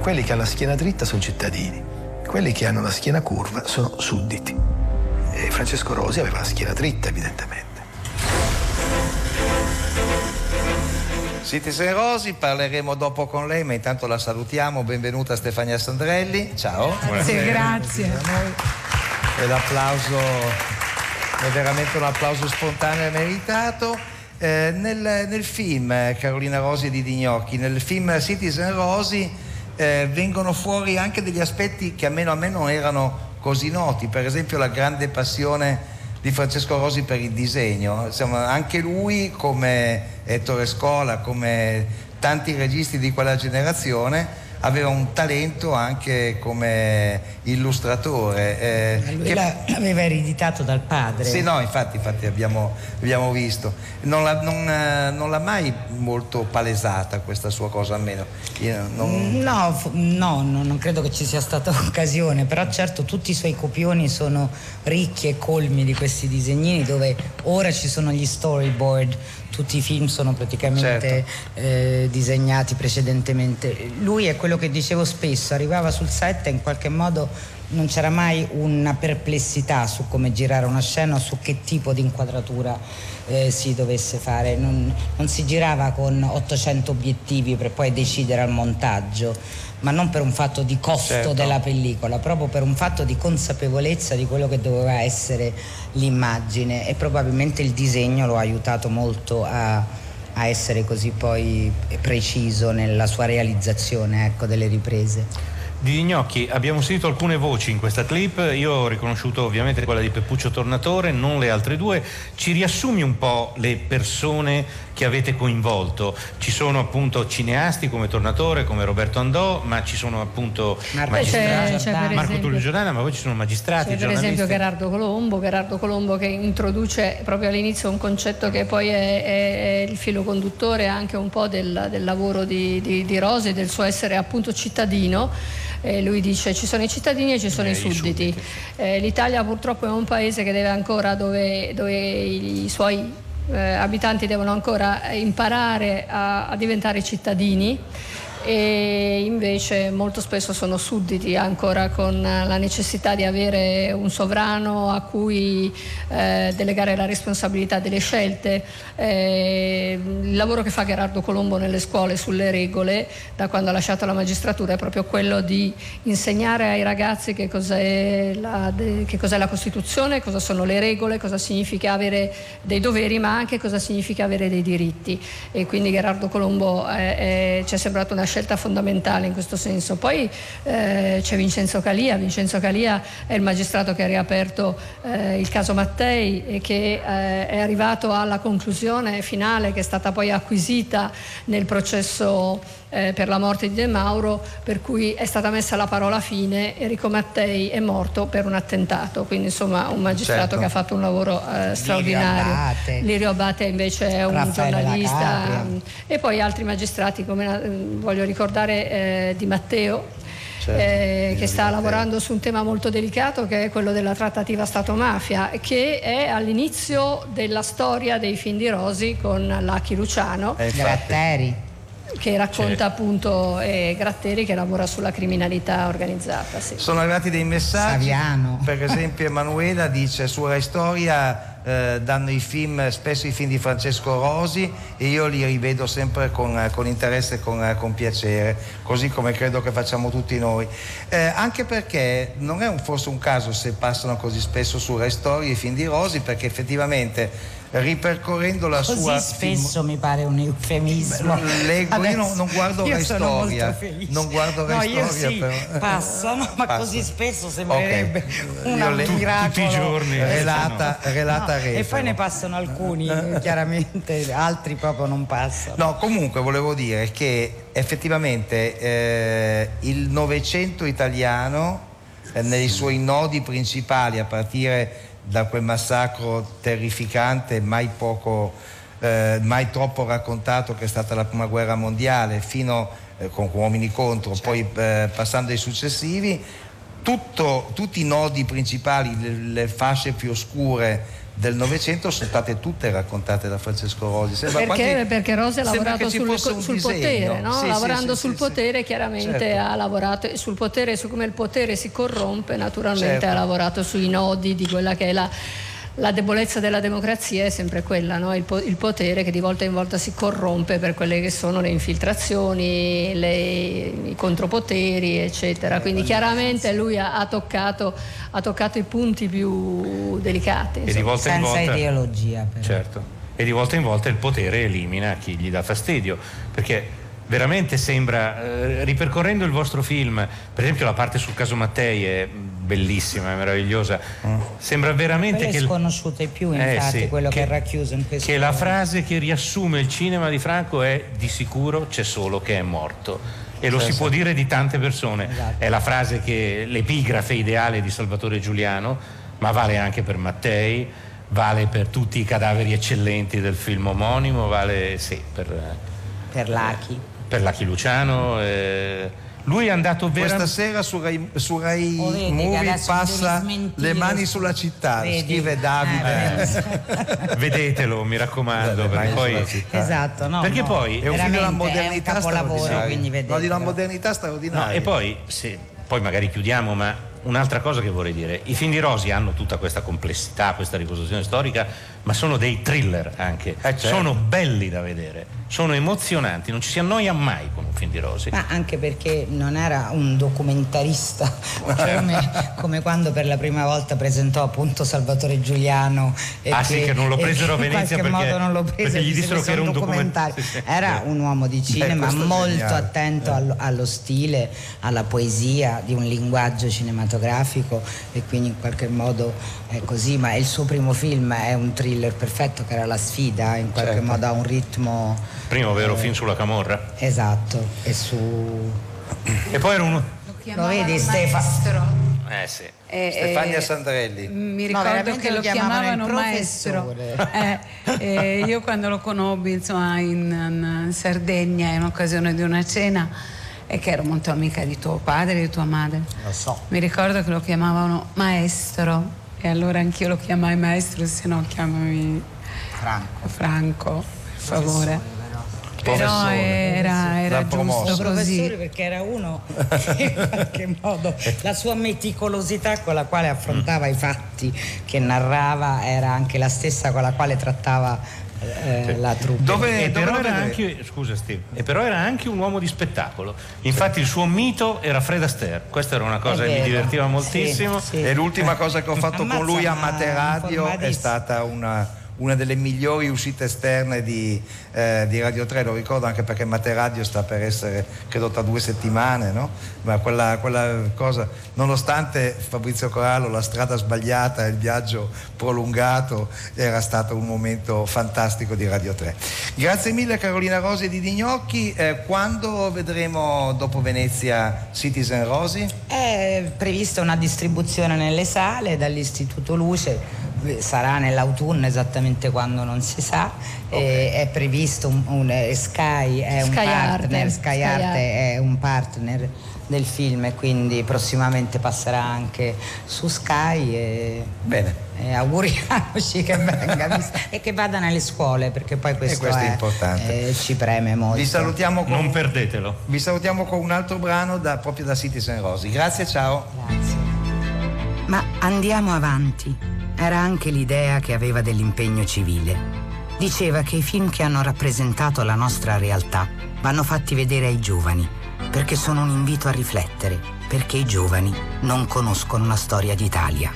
Speaker 9: Quelli che hanno la schiena dritta sono cittadini, quelli che hanno la schiena curva sono sudditi. E Francesco Rosi aveva la schiena dritta, evidentemente.
Speaker 6: Citizen Rosi, parleremo dopo con lei, ma intanto la salutiamo. Benvenuta Stefania Sandrelli. Ciao.
Speaker 22: Grazie, grazie.
Speaker 6: E l'applauso è veramente un applauso spontaneo e meritato. Eh, nel, nel film eh, Carolina Rosi e Didi Gnocchi, nel film Citizen Rosi eh, vengono fuori anche degli aspetti che almeno a me non erano così noti, per esempio la grande passione di Francesco Rosi per il disegno. Insomma, anche lui, come Ettore Scola, come tanti registi di quella generazione, aveva un talento anche come illustratore. eh,
Speaker 15: Lui
Speaker 6: che-
Speaker 15: l'aveva ereditato dal padre.
Speaker 6: sì, no, infatti, infatti abbiamo, abbiamo visto. Non l'ha, non, eh, non l'ha mai molto palesata questa sua cosa, almeno. Non-
Speaker 15: no, no, non credo che ci sia stata occasione, però certo tutti i suoi copioni sono ricchi e colmi di questi disegnini dove ora ci sono gli storyboard, tutti i film sono praticamente eh, disegnati precedentemente. Lui è quello che dicevo spesso, arrivava sul set e in qualche modo non c'era mai una perplessità su come girare una scena o su che tipo di inquadratura eh, si dovesse fare. Non, non si girava con 800 obiettivi per poi decidere al montaggio, ma non per un fatto di costo
Speaker 6: Certo.
Speaker 15: della pellicola, proprio per un fatto di consapevolezza di quello che doveva essere l'immagine e probabilmente il disegno lo ha aiutato molto a, a essere così poi preciso nella sua realizzazione ecco, delle riprese.
Speaker 5: Di Gnocchi abbiamo sentito alcune voci in questa clip, io ho riconosciuto ovviamente quella di Peppuccio Tornatore, non le altre due. Ci riassumi un po' le persone che avete coinvolto? Ci sono appunto cineasti come Tornatore, come Roberto Andò, ma ci sono appunto
Speaker 16: Marco
Speaker 5: magistrati,
Speaker 16: C'è- c'è
Speaker 5: Marco
Speaker 16: esempio-
Speaker 5: Tullio Giordana, ma poi ci sono magistrati,
Speaker 16: C'è per esempio Gerardo Colombo, Gerardo Colombo che introduce proprio all'inizio un concetto che poi è, è- è il filo conduttore anche un po' del, del lavoro di, di, di Rosi, del suo essere appunto cittadino. Eh, lui dice ci sono i cittadini e ci sono
Speaker 5: Eh,
Speaker 16: i
Speaker 5: i
Speaker 16: sudditi. Eh, L'Italia purtroppo è un paese che deve ancora, dove, dove i suoi eh, abitanti devono ancora imparare a, a diventare cittadini e invece molto spesso sono sudditi ancora con la necessità di avere un sovrano a cui eh, delegare la responsabilità delle scelte. Eh, il lavoro che fa Gerardo Colombo nelle scuole sulle regole da quando ha lasciato la magistratura è proprio quello di insegnare ai ragazzi che cos'è la, che cos'è la Costituzione, cosa sono le regole, cosa significa avere dei doveri ma anche cosa significa avere dei diritti e quindi Gerardo Colombo è- ci è sembrata una scelta fondamentale in questo senso. Poi eh, c'è Vincenzo Calia, Vincenzo Calia è il magistrato che ha riaperto eh, il caso Mattei e che eh, è arrivato alla conclusione finale che è stata poi acquisita nel processo eh, per la morte di De Mauro, per cui è stata messa la parola fine, Enrico Mattei è morto per un attentato, quindi insomma un magistrato
Speaker 6: Certo.
Speaker 16: che ha fatto un lavoro eh, straordinario.
Speaker 15: Abate.
Speaker 16: Lirio Abate invece è un
Speaker 15: Raffaele
Speaker 16: giornalista mm, e poi altri magistrati come eh, voglio ricordare eh, Di Matteo.
Speaker 6: Certo,
Speaker 16: eh, che sta lavorando su un tema molto delicato che è quello della trattativa Stato-mafia, che è all'inizio della storia dei film di Rosi con Lucky Luciano
Speaker 6: Eh.
Speaker 15: Gratteri.
Speaker 16: Che racconta appunto eh, Gratteri che lavora sulla criminalità organizzata. sì.
Speaker 6: Sono arrivati dei messaggi.
Speaker 15: Saviano.
Speaker 6: Per esempio Emanuela dice su Rai Storia eh, danno i film, spesso i film di Francesco Rosi e io li rivedo sempre con, con interesse e con, con piacere, così come credo che facciamo tutti noi. Eh, anche perché non è un- forse un caso se passano così spesso su Rai Storia i film di Rosi, perché effettivamente ripercorrendo la
Speaker 15: Così
Speaker 6: sua
Speaker 15: spesso mi pare un eufemismo.
Speaker 6: Beh, leggo, io non- non guardo
Speaker 15: Io
Speaker 6: Rai
Speaker 15: sono molto
Speaker 6: Storia,
Speaker 15: felice.
Speaker 6: non guardo
Speaker 15: no,
Speaker 6: Storia,
Speaker 15: sì,
Speaker 6: però.
Speaker 15: passano, ma
Speaker 6: Passano.
Speaker 15: così spesso sembrerebbe
Speaker 6: Ok.
Speaker 15: un
Speaker 6: Io le-
Speaker 15: miracolo.
Speaker 5: tutti i giorni, eh,
Speaker 6: relata, relata
Speaker 15: No, e poi ne passano alcuni, chiaramente, altri proprio non passano.
Speaker 6: No, comunque volevo dire che effettivamente eh, il Novecento italiano eh, nei suoi nodi principali, a partire da quel massacro terrificante, mai poco, eh, mai troppo raccontato che è stata la prima guerra mondiale, fino eh, con uomini contro, poi eh, passando ai successivi, tutto- tutti i nodi principali, le, le fasce più oscure del Novecento sono state tutte raccontate da Francesco Rosi. Sembra
Speaker 16: Perché?
Speaker 6: quasi-
Speaker 16: Perché Rosi ha lavorato sul, sul potere, no?
Speaker 6: Sì,
Speaker 16: lavorando
Speaker 6: sì,
Speaker 16: sul
Speaker 6: sì,
Speaker 16: potere chiaramente
Speaker 6: Certo.
Speaker 16: ha lavorato sul potere, su come il potere si corrompe, naturalmente
Speaker 6: Certo.
Speaker 16: ha lavorato sui nodi di quella che è la, la debolezza della democrazia è sempre quella, no? il, po- il potere che di volta in volta si corrompe per quelle che sono le infiltrazioni, le- i contropoteri, eccetera. Quindi chiaramente lui ha, ha toccato, ha toccato i punti più delicati.
Speaker 5: E di volta in
Speaker 15: Senza
Speaker 5: volta...
Speaker 15: ideologia, però.
Speaker 5: Certo. E di volta in volta il potere elimina chi gli dà fastidio. Perché veramente sembra, eh, ripercorrendo il vostro film, per esempio la parte sul caso Mattei è bellissima, è meravigliosa. Sembra veramente
Speaker 15: Quello
Speaker 5: che...
Speaker 15: è in più,
Speaker 5: Eh,
Speaker 15: infatti,
Speaker 5: sì,
Speaker 15: quello che,
Speaker 5: che-
Speaker 15: è racchiuso in questo
Speaker 5: che la frase che riassume il cinema di Franco è di sicuro c'è solo che è morto. E lo
Speaker 6: Sì,
Speaker 5: si
Speaker 6: sì.
Speaker 5: può dire di tante persone.
Speaker 15: Esatto.
Speaker 5: È la frase che l'epigrafe ideale di Salvatore Giuliano, ma vale anche per Mattei, vale per tutti i cadaveri eccellenti del film omonimo, vale sì, per,
Speaker 15: per Lachi.
Speaker 5: per Lucky Luciano. eh. Lui è andato
Speaker 6: Questa
Speaker 5: veramente.
Speaker 6: sera su Rai, su Rai
Speaker 15: Oh, vedi
Speaker 6: Movie passa le mani sulla città,
Speaker 15: Vedi?
Speaker 6: scrive Davide.
Speaker 15: Eh,
Speaker 5: Vedetelo, mi raccomando, perché poi.
Speaker 15: Esatto, no,
Speaker 5: Perché
Speaker 15: no,
Speaker 5: poi-
Speaker 6: È un film della modernità straordinaria.
Speaker 15: quindi
Speaker 6: No, di una modernità straordinaria.
Speaker 5: No, e poi, se- poi magari chiudiamo, ma un'altra cosa che vorrei dire, i film di Rosi hanno tutta questa complessità, questa ricostruzione storica, ma sono dei thriller anche,
Speaker 6: certo.
Speaker 5: sono belli da vedere, sono emozionanti, non ci si annoia mai con un film di Rosi.
Speaker 15: Ma anche perché non era un documentarista come, come quando per la prima volta presentò appunto Salvatore Giuliano e
Speaker 5: Ah, sì, che non lo presero a
Speaker 15: che in
Speaker 5: Venezia
Speaker 15: qualche
Speaker 5: perché-
Speaker 15: modo non lo
Speaker 5: perché
Speaker 15: prese
Speaker 5: gli
Speaker 15: disse,
Speaker 5: dissero
Speaker 15: "Questo
Speaker 5: che
Speaker 15: è
Speaker 5: era un
Speaker 15: documentario era un uomo di cinema
Speaker 6: questo è
Speaker 15: molto
Speaker 6: geniale.
Speaker 15: attento allo, allo stile alla poesia di un linguaggio cinematografico e quindi in qualche modo è così ma il suo primo film è un thriller perfetto che era La sfida in qualche
Speaker 6: Certo.
Speaker 15: modo ha un ritmo
Speaker 5: Primo vero film sulla Camorra.
Speaker 15: esatto e su
Speaker 5: E poi era uno...
Speaker 15: lo vedi Stefano?
Speaker 5: Eh sì.
Speaker 23: Eh,
Speaker 6: Stefania
Speaker 23: eh,
Speaker 6: Sandrelli.
Speaker 23: Mi
Speaker 15: No,
Speaker 23: ricordo
Speaker 15: veramente
Speaker 23: che
Speaker 15: lo
Speaker 23: lo
Speaker 15: chiamavano
Speaker 23: chiamavano
Speaker 15: il
Speaker 23: maestro. Eh, eh, io quando lo conobbi insomma, in, in Sardegna in occasione di una cena e che ero molto amica di tuo padre e di tua madre.
Speaker 15: lo so
Speaker 23: Mi ricordo che lo chiamavano maestro e allora anch'io lo chiamai maestro, se no chiamami
Speaker 15: Franco
Speaker 23: Franco, per favore. Però era, era giusto
Speaker 16: professore
Speaker 23: così.
Speaker 16: perché era uno che in qualche modo la sua meticolosità con la quale affrontava i fatti che narrava era anche la stessa con la quale trattava eh, la truppa.
Speaker 5: e però era anche, scusa Steve, e però era anche un uomo di spettacolo. Infatti il suo mito era Fred Astaire. Questa era una cosa
Speaker 6: È
Speaker 5: che mi divertiva moltissimo.
Speaker 6: E l'ultima cosa che ho fatto con lui a Mate Radio è stata una, una delle migliori uscite esterne di, eh, di Radio 3, lo ricordo anche perché Mate Radio sta per essere, credo, tra due settimane, no? Ma quella, quella cosa, nonostante Fabrizio Corallo, la strada sbagliata, il viaggio prolungato, era stato un momento fantastico di Radio 3. Grazie mille Carolina Rosi di Dignocchi, Eh, quando vedremo dopo Venezia Citizen Rosi?
Speaker 16: È prevista una distribuzione nelle sale dall'Istituto Luce, sarà nell'autunno esattamente quando non si sa, e è previsto un, un- eh, Sky è un
Speaker 24: Sky
Speaker 16: partner,
Speaker 24: Arte,
Speaker 16: Sky
Speaker 24: Sky
Speaker 16: Arte
Speaker 24: Arte.
Speaker 16: è un partner del film e quindi prossimamente passerà anche su Sky e,
Speaker 6: Bene.
Speaker 16: e auguriamoci che venga e che vada nelle scuole perché poi questo,
Speaker 6: questo è importante.
Speaker 16: eh, ci preme molto.
Speaker 6: Vi salutiamo con,
Speaker 5: Non perdetelo.
Speaker 6: vi salutiamo con un altro brano da- proprio da Citizen Rosi. Grazie, ciao.
Speaker 15: Ma andiamo avanti. Era anche l'idea che aveva dell'impegno civile. Diceva che i film che hanno rappresentato la nostra realtà vanno fatti vedere ai giovani, perché sono un invito a riflettere, perché i giovani non conoscono la storia d'Italia.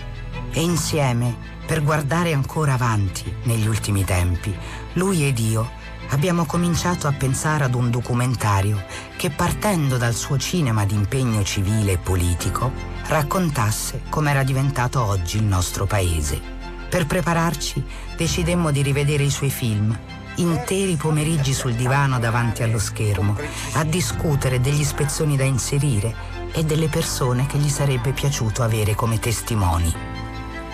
Speaker 15: E insieme, per guardare ancora avanti negli ultimi tempi, lui ed io abbiamo cominciato a pensare ad un documentario che partendo dal suo cinema di impegno civile e politico raccontasse com'era diventato oggi il nostro paese. Per prepararci decidemmo di rivedere i suoi film, interi pomeriggi sul divano davanti allo schermo, a discutere degli spezzoni da inserire e delle persone che gli sarebbe piaciuto avere come testimoni.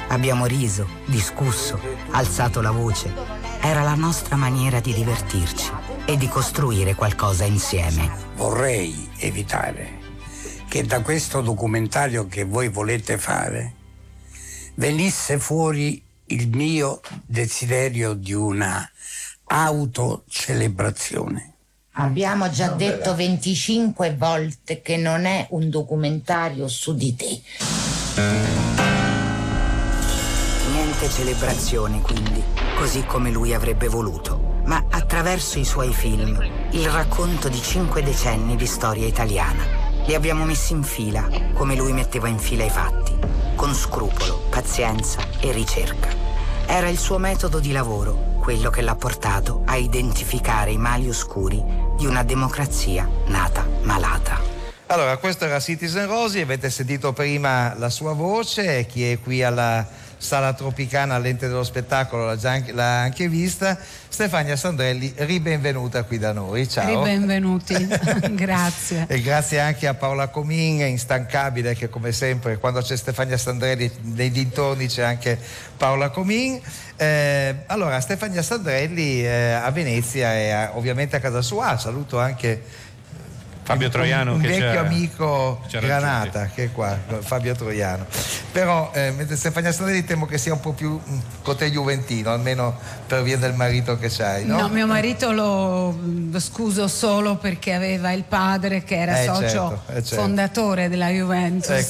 Speaker 15: Abbiamo riso, discusso, alzato la voce. Era la nostra maniera di divertirci e di costruire qualcosa insieme.
Speaker 22: Vorrei evitare che da questo documentario che voi volete fare venisse fuori il mio desiderio di una autocelebrazione.
Speaker 18: Abbiamo già detto 25 volte che non è un documentario su di te.
Speaker 15: Niente celebrazione quindi, così come lui avrebbe voluto, ma attraverso i suoi film, il racconto di cinque decenni di storia italiana. Li abbiamo messi in fila, come lui metteva in fila i fatti, con scrupolo, pazienza e ricerca. Era il suo metodo di lavoro, quello che l'ha portato a identificare i mali oscuri di una democrazia nata malata.
Speaker 6: Allora, questo era Citizen Rosi, avete sentito prima la sua voce, chi è qui alla Sala Tropicana all'ente dello spettacolo l'ha, già anche, l'ha anche vista. Stefania Sandrelli, ribenvenuta qui da noi, ciao.
Speaker 23: Ribenvenuti, grazie.
Speaker 6: E grazie anche a Paola Comin, instancabile, che come sempre quando c'è Stefania Sandrelli nei dintorni c'è anche Paola Comin. Eh, allora, Stefania Sandrelli eh, a Venezia e a- ovviamente a casa sua, saluto anche
Speaker 5: Fabio
Speaker 6: un-
Speaker 5: Troiano
Speaker 6: un,
Speaker 5: che
Speaker 6: vecchio amico Granata che è qua, Fabio Troiano. Però eh, mentre Stefania Sandrelli temo che sia un po' più mm, con te juventino, almeno per via del marito che c'hai, no?
Speaker 23: No, mio marito lo, lo scuso solo perché aveva il padre che era
Speaker 6: Eh,
Speaker 23: socio
Speaker 6: certo, eh, certo.
Speaker 23: fondatore della Juventus.
Speaker 6: Eh,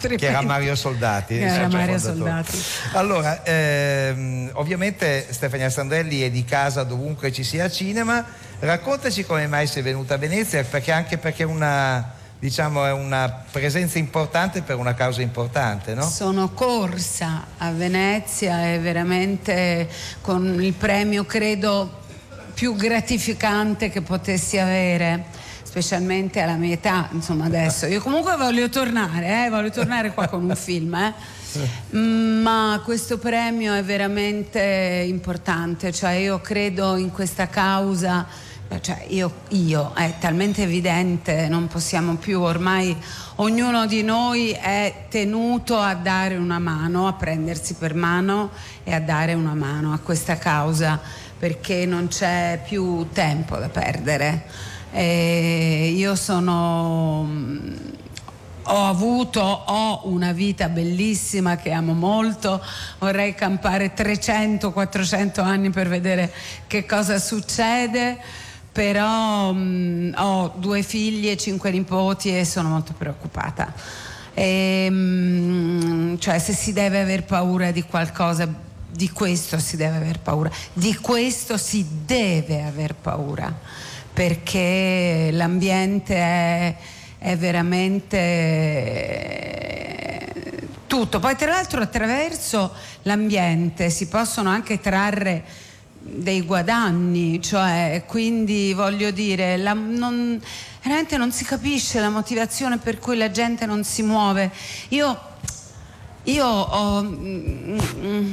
Speaker 6: quindi, che era Mario Soldati.
Speaker 23: Che era Mario. Soldati.
Speaker 6: Allora, ehm, ovviamente Stefania Sandrelli è di casa dovunque ci sia cinema. Raccontaci come mai sei venuta a Venezia, perché anche perché una, diciamo, è una presenza importante per una causa importante, no?
Speaker 23: Sono corsa a Venezia e veramente con il premio credo più gratificante che potessi avere specialmente alla mia età, insomma adesso. Io comunque voglio tornare, eh, voglio tornare qua con un film, eh. Mm, ma questo premio è veramente importante, cioè io credo in questa causa, cioè io, io, è talmente evidente, non possiamo più, ormai ognuno di noi è tenuto a dare una mano, a prendersi per mano e a dare una mano a questa causa perché non c'è più tempo da perdere. E io sono ho avuto, ho una vita bellissima che amo molto, vorrei campare 300-400 anni per vedere che cosa succede, però mh, ho due figli e cinque nipoti e sono molto preoccupata. E, mh, cioè se si deve aver paura di qualcosa, di questo si deve aver paura, di questo si deve aver paura, perché l'ambiente è, è veramente tutto. Poi tra l'altro attraverso l'ambiente si possono anche trarre dei guadagni, cioè quindi voglio dire, la- non- veramente non si capisce la motivazione per cui la gente non si muove. Io, io ho, mm, mm,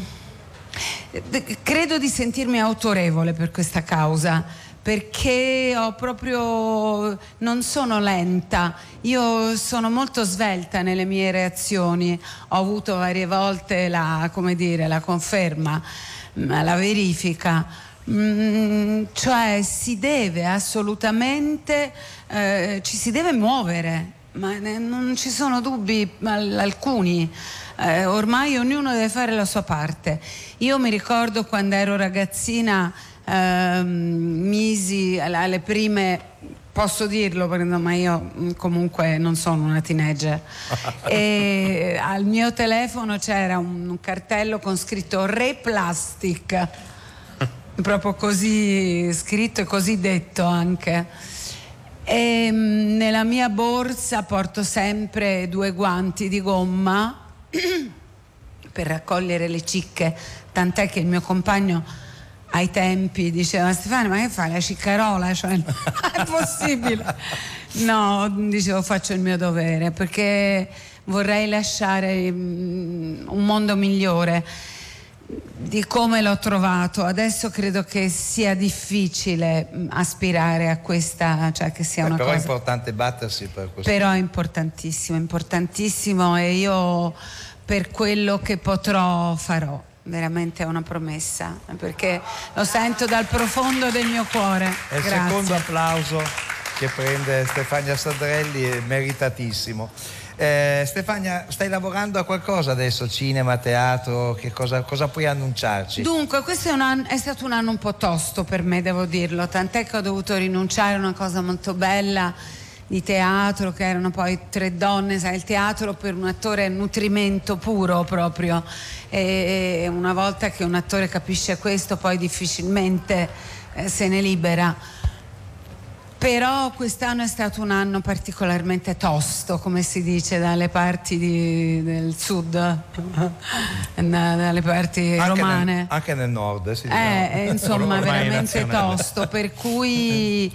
Speaker 23: credo di sentirmi autorevole per questa causa perché ho proprio non sono lenta, io sono molto svelta nelle mie reazioni, ho avuto varie volte la, dire, la conferma, la verifica. Mm, cioè si deve assolutamente, eh, ci si deve muovere, ma non ci sono dubbi al- alcuni. Eh, ormai ognuno deve fare la sua parte. Io mi ricordo quando ero ragazzina, ehm, misi alle prime, posso dirlo, perché ma io mm, comunque non sono una teenager. e al mio telefono c'era un, un cartello con scritto Re Plastic, proprio così scritto e così detto anche. E mm, nella mia borsa porto sempre due guanti di gomma per raccogliere le cicche, tant'è che il mio compagno ai tempi diceva Stefano ma che fai la ciccarola? Cioè, è possibile. No, dicevo faccio il mio dovere perché vorrei lasciare mm, un mondo migliore di come l'ho trovato. Adesso credo che sia difficile mm, aspirare a questa, cioè che sia
Speaker 6: Eh,
Speaker 23: una
Speaker 6: però è
Speaker 23: cosa
Speaker 6: importante battersi per questo.
Speaker 23: però è importantissimo, importantissimo e io per quello che potrò farò. Veramente è una promessa, perché lo sento dal profondo del mio cuore.
Speaker 6: È il secondo applauso che prende Stefania Sandrelli, è meritatissimo. Eh, Stefania, stai lavorando a qualcosa adesso? Cinema, teatro? Che cosa, cosa puoi annunciarci?
Speaker 23: Dunque, questo è, un anno- è stato un anno un po' tosto per me, devo dirlo, tant'è che ho dovuto rinunciare a una cosa molto bella di teatro, che erano poi tre donne, sai, il teatro per un attore è nutrimento puro proprio, e, e una volta che un attore capisce questo poi difficilmente eh, se ne libera. Però quest'anno è stato un anno particolarmente tosto, come si dice dalle parti di- del sud, da- dalle parti
Speaker 6: Anche
Speaker 23: romane.
Speaker 6: nel, anche nel nord, dice,
Speaker 23: Eh,
Speaker 6: no?
Speaker 23: eh, insomma, veramente tosto, per cui eh,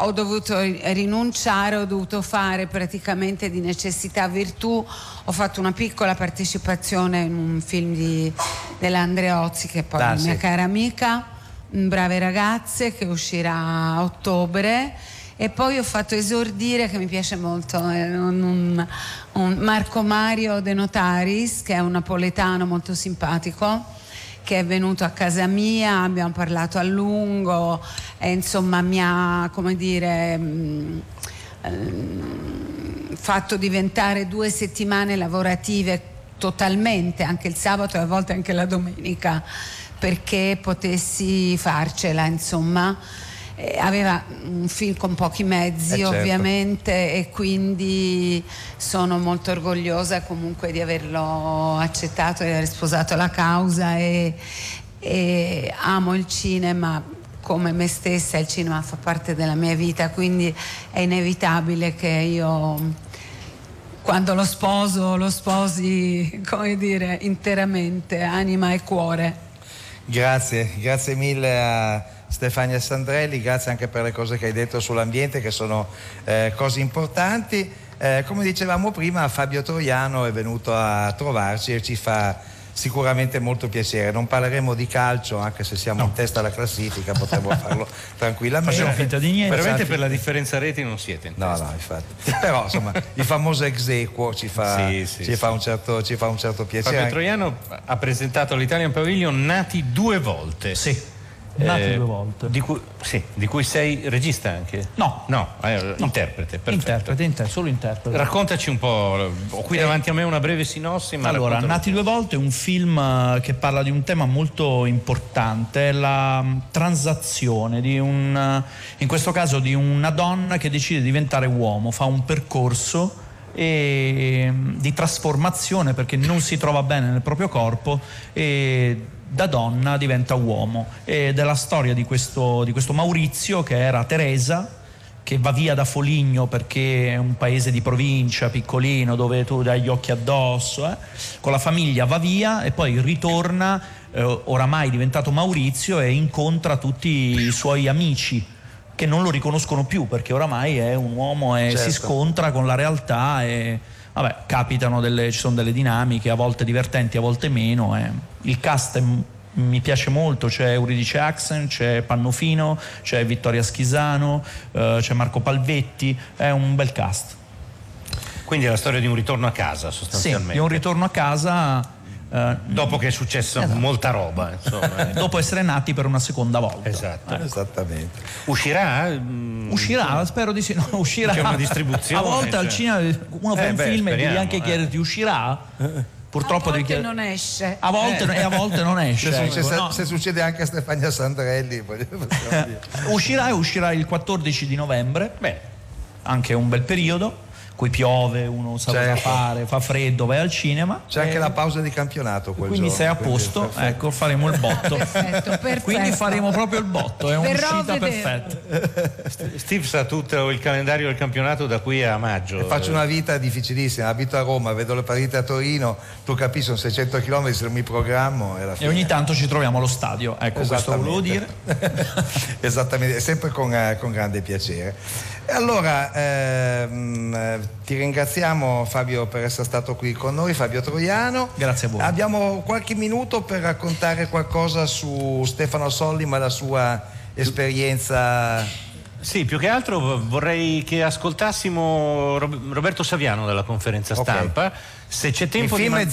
Speaker 23: ho dovuto ri- rinunciare, ho dovuto fare praticamente di necessità virtù. Ho fatto una piccola partecipazione in un film di, dell'Andreozzi, che è poi
Speaker 6: Ah,
Speaker 23: una mia
Speaker 6: sì.
Speaker 23: cara amica, Brave ragazze, che uscirà a ottobre. E poi ho fatto esordire, che mi piace molto, eh, un, un- Marco Mario De Notaris, che è un napoletano molto simpatico, che è venuto a casa mia, abbiamo parlato a lungo e insomma mi ha, come dire, mm, ehm, fatto diventare due settimane lavorative totalmente, anche il sabato e a volte anche la domenica, perché potessi farcela, insomma. Eh, aveva un film con pochi mezzi
Speaker 6: Eh, certo.
Speaker 23: ovviamente e quindi sono molto orgogliosa comunque di averlo accettato, di aver sposato la causa e, e amo il cinema come me stessa, il cinema fa parte della mia vita, quindi è inevitabile che io quando lo sposo lo sposi, come dire, interamente, anima e cuore.
Speaker 6: Grazie, grazie mille a Stefania Sandrelli, grazie anche per le cose che hai detto sull'ambiente che sono eh, cose importanti. Eh, come dicevamo prima, Fabio Troiano è venuto a trovarci e ci fa sicuramente molto piacere. Non parleremo di calcio, anche se siamo in testa alla classifica, potremmo farlo tranquillamente.
Speaker 5: Facciamo finta di niente. Veramente per la differenza reti non siete in
Speaker 6: No, no, infatti. Però insomma, il famoso ex equo ci fa,
Speaker 5: Sì, sì,
Speaker 6: ci
Speaker 5: sì.
Speaker 6: fa un, certo, ci fa un certo piacere.
Speaker 5: Fabio Troiano ha presentato l'Italian Pavilion nati due volte.
Speaker 25: Sì.
Speaker 5: Nati due volte. Di cui, sì, di cui sei regista anche?
Speaker 25: No.
Speaker 5: No, eh, interprete, perfetto.
Speaker 25: Interprete, inter- solo interprete.
Speaker 5: Raccontaci un po', ho qui
Speaker 25: Eh,
Speaker 5: davanti a me una breve sinossi, ma
Speaker 25: Allora. Nati due volte è un film eh, che parla di un tema molto importante, la mm, transazione di un, eh, in questo caso di una donna che decide di diventare uomo, fa un percorso e, mm, di trasformazione perché non si trova bene nel proprio corpo e da donna diventa uomo. Ed è la storia di questo, di questo Maurizio che era Teresa che va via da Foligno perché è un paese di provincia piccolino dove tu hai gli occhi addosso, eh. con la famiglia va via e poi ritorna, eh, oramai diventato Maurizio, e incontra tutti i suoi amici che non lo riconoscono più perché oramai è un uomo e si
Speaker 6: Certo.
Speaker 25: scontra con la realtà e vabbè, capitano delle, ci sono delle dinamiche a volte divertenti, a volte meno. e il cast è mi piace molto, c'è Euridice Axen, c'è Pannofino, c'è Vittoria Schisano, eh, c'è Marco Palvetti, è un bel cast.
Speaker 5: Quindi è la storia di un ritorno a casa
Speaker 25: Sì,
Speaker 5: sostanzialmente.
Speaker 25: di un ritorno a casa. Eh,
Speaker 5: Dopo che è successa
Speaker 25: Esatto.
Speaker 5: molta roba, insomma. eh.
Speaker 25: dopo essere nati per una seconda volta.
Speaker 5: Esatto.
Speaker 6: Esattamente.
Speaker 5: Uscirà? Mm,
Speaker 25: Uscirà, spero di sì, no, uscirà.
Speaker 5: C'è una distribuzione,
Speaker 25: A volte al
Speaker 5: cioè.
Speaker 25: cinema uno fa
Speaker 5: Eh
Speaker 25: un
Speaker 5: beh,
Speaker 25: film e devi anche
Speaker 5: eh.
Speaker 25: chiederti uscirà? Purtroppo
Speaker 23: a volte
Speaker 25: chiedere-
Speaker 23: non esce.
Speaker 25: A volte,
Speaker 23: Eh.
Speaker 25: e a volte non esce.
Speaker 6: Se,
Speaker 25: ecco,
Speaker 6: succede,
Speaker 25: no.
Speaker 6: se succede anche a Stefania Sandrelli.
Speaker 25: Uscirà e uscirà il 14 di novembre. Anche un bel periodo. Qui piove, uno sa cosa
Speaker 6: Certo.
Speaker 25: fare, fa freddo, vai al cinema.
Speaker 6: C'è anche
Speaker 25: Eh,
Speaker 6: la pausa di campionato quel
Speaker 25: Quindi
Speaker 6: giorno,
Speaker 25: sei a posto,
Speaker 6: perfetto.
Speaker 25: ecco, faremo il botto.
Speaker 23: Perfetto, perfetto.
Speaker 25: Quindi faremo proprio il botto, è un'uscita perfetta.
Speaker 5: Steve sa tutto il calendario del campionato da qui a maggio.
Speaker 6: E faccio una vita difficilissima, abito a Roma, vedo le partite a Torino, tu capisci, sono 600 km, se non mi programmo è la
Speaker 25: E ogni tanto ci troviamo allo stadio, ecco, questo volevo dire.
Speaker 6: Esattamente, sempre con, eh, con grande piacere. E allora ehm, eh, ti ringraziamo Fabio per essere stato qui con noi, Fabio Troiano.
Speaker 25: Grazie a voi.
Speaker 6: Abbiamo qualche minuto per raccontare qualcosa su Stefano Solli, ma la sua esperienza.
Speaker 5: Sì, più che altro vorrei che ascoltassimo Rob- Roberto Saviano dalla conferenza stampa. Se c'è tempo
Speaker 6: Il film
Speaker 5: di
Speaker 6: è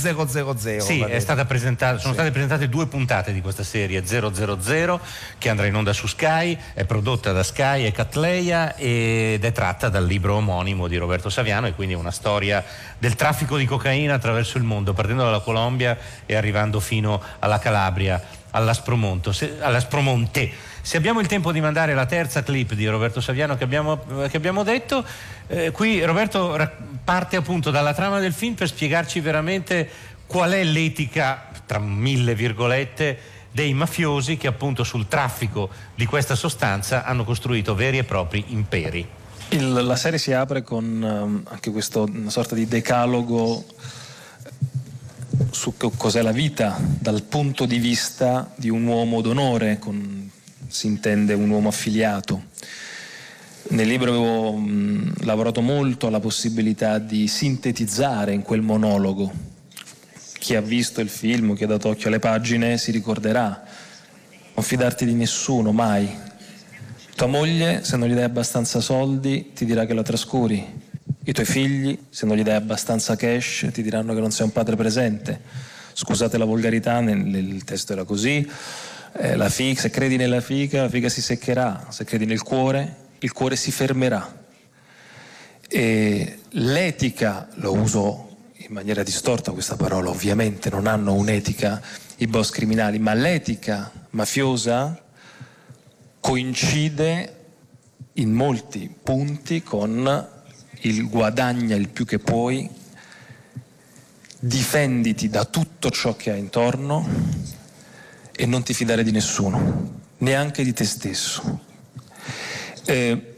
Speaker 6: 000.
Speaker 5: Sì, è
Speaker 6: detto.
Speaker 5: stata presentata- sono
Speaker 6: Sì.
Speaker 5: state presentate due puntate di questa serie 000 che andrà in onda su Sky, è prodotta da Sky e Catleia ed è tratta dal libro omonimo di Roberto Saviano e quindi è una storia del traffico di cocaina attraverso il mondo, partendo dalla Colombia e arrivando fino alla Calabria, all'Aspromonto, se- all'Aspromonte. Se abbiamo il tempo di mandare la terza clip di Roberto Saviano che abbiamo, che abbiamo detto, eh, qui Roberto parte appunto dalla trama del film per spiegarci veramente qual è l'etica, tra mille virgolette, dei mafiosi che appunto sul traffico di questa sostanza hanno costruito veri e propri imperi.
Speaker 26: Il- la serie si apre con ehm, anche questa sorta di decalogo su co- cos'è la vita dal punto di vista di un uomo d'onore, con- si intende un uomo affiliato. Nel libro avevo mh, lavorato molto alla possibilità di sintetizzare in quel monologo. Chi ha visto il film, chi ha dato occhio alle pagine, si ricorderà. Non fidarti di nessuno, mai. Tua moglie, se non gli dai abbastanza soldi, ti dirà che la trascuri. I tuoi figli, se non gli dai abbastanza cash, ti diranno che non sei un padre presente. Scusate la volgarità, nel, nel testo era così. Eh, la figa, se credi nella figa, la figa si seccherà. Se credi nel cuore, il cuore si fermerà. E l'etica, lo uso in maniera distorta questa parola, ovviamente non hanno un'etica i boss criminali, ma l'etica mafiosa coincide in molti punti con il guadagna il più che puoi, difenditi da tutto ciò che hai intorno e non ti fidare di nessuno, neanche di te stesso. Eh,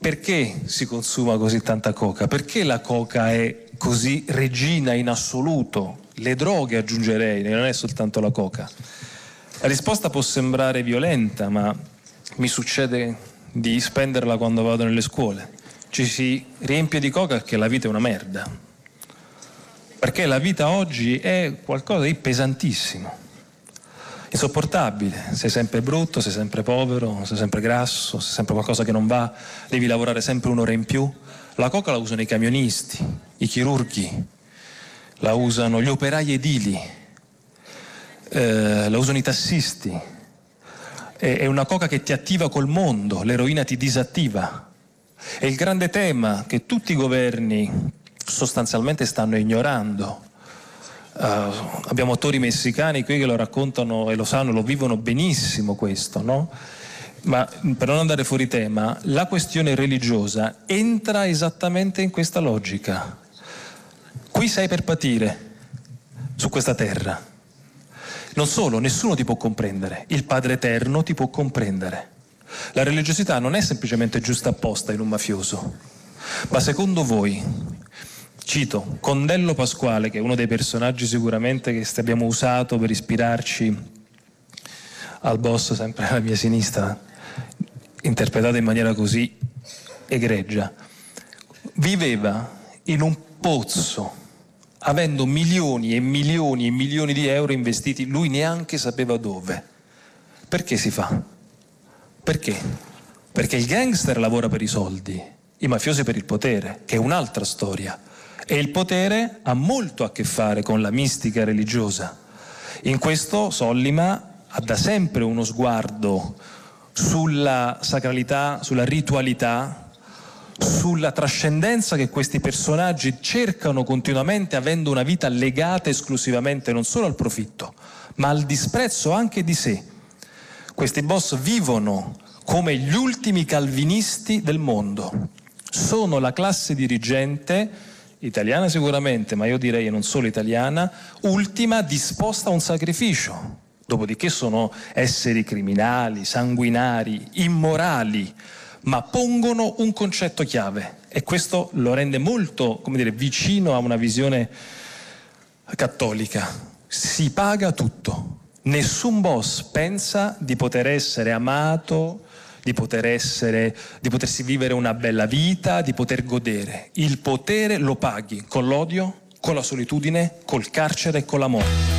Speaker 26: perché si consuma così tanta coca? Perché la coca è così regina in assoluto? Le droghe aggiungerei, non è soltanto la coca. La risposta può sembrare violenta, ma mi succede di spenderla quando vado nelle scuole. Ci si riempie di coca perché la vita è una merda. Perché la vita oggi è qualcosa di pesantissimo, insopportabile. Sei sempre brutto, sei sempre povero, sei sempre grasso, sei sempre qualcosa che non va, devi lavorare sempre un'ora in più. La coca la usano i camionisti, i chirurghi, la usano gli operai edili, eh, la usano i tassisti, è è una coca che ti attiva col mondo, l'eroina ti disattiva. È il grande tema che tutti i governi sostanzialmente stanno ignorando. Eh, abbiamo attori messicani qui che lo raccontano e lo sanno, lo vivono benissimo questo, no? Ma per non andare fuori tema, la questione religiosa entra esattamente in questa logica. Qui sei per patire su questa terra. Non solo, nessuno ti può comprendere, il Padre Eterno ti può comprendere. La religiosità non è semplicemente giusta apposta in un mafioso, ma secondo voi, cito Condello Pasquale, che è uno dei personaggi sicuramente che abbiamo usato per ispirarci al boss sempre alla mia sinistra, interpretato in maniera così egregia, viveva in un pozzo avendo milioni e milioni e milioni di euro investiti, lui neanche sapeva dove. Perché si fa? Perché? Perché il gangster lavora per i soldi, i mafiosi per il potere, che è un'altra storia. E il potere ha molto a che fare con la mistica religiosa. In questo Sollima ha da sempre uno sguardo sulla sacralità, sulla ritualità, sulla trascendenza che questi personaggi cercano continuamente avendo una vita legata esclusivamente non solo al profitto, ma al disprezzo anche di sé. Questi boss vivono come gli ultimi calvinisti del mondo. Sono la classe dirigente, italiana sicuramente, ma io direi non solo italiana, ultima disposta a un sacrificio. Dopodiché sono esseri criminali, sanguinari, immorali, ma pongono un concetto chiave e questo lo rende molto, dire, vicino a una visione cattolica. Si paga tutto. Nessun boss pensa di poter essere amato, di poter essere, di potersi vivere una bella vita, di poter godere. Il potere lo paghi con l'odio, con la solitudine, col carcere e con la morte.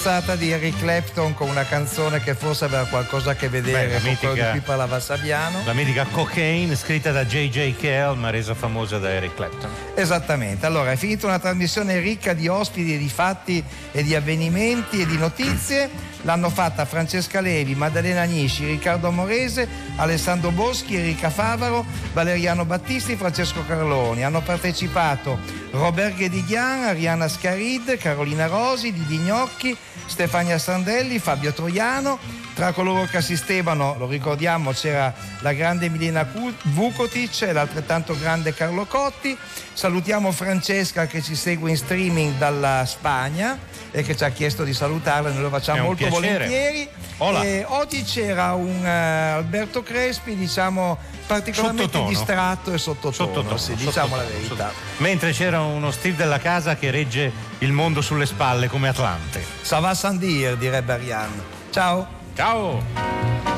Speaker 6: Spruzzata di Eric Clapton con una canzone che forse aveva qualcosa a che vedere
Speaker 5: Beh, la
Speaker 6: con quello di parlava Saviano.
Speaker 5: La mitica Cocaine, scritta da J.J. Cale, ma resa famosa da Eric Clapton.
Speaker 6: Esattamente, allora è finita una trasmissione ricca di ospiti e di fatti e di avvenimenti e di notizie. L'hanno fatta Francesca Levi, Maddalena Agnisci, Riccardo Morese, Alessandro Boschi, Enrica Favaro, Valeriano Battisti, Francesco Carloni. Hanno partecipato Robert Ghedighian, Ariana Scarid, Carolina Rosi, Didi Gnocchi, Stefania Sandelli, Fabio Troiano. Tra coloro che assistevano, lo ricordiamo, c'era la grande Milena Vukotic e l'altrettanto grande Carlo Cotti. Salutiamo Francesca che ci segue in streaming dalla Spagna e che ci ha chiesto di salutarla, noi lo facciamo molto
Speaker 5: piacere.
Speaker 6: volentieri.
Speaker 5: Hola.
Speaker 6: E oggi c'era un eh, Alberto Crespi, diciamo, particolarmente
Speaker 5: Sottotono.
Speaker 6: distratto e sottotono,
Speaker 5: Sottotono,
Speaker 6: sì, diciamo la
Speaker 5: sottotono,
Speaker 6: verità.
Speaker 5: sottotono. Mentre c'era uno Steve della casa che regge il mondo sulle spalle come Atlante.
Speaker 6: Ça va sans dire, direbbe Ariane. Ciao.
Speaker 5: Ciao.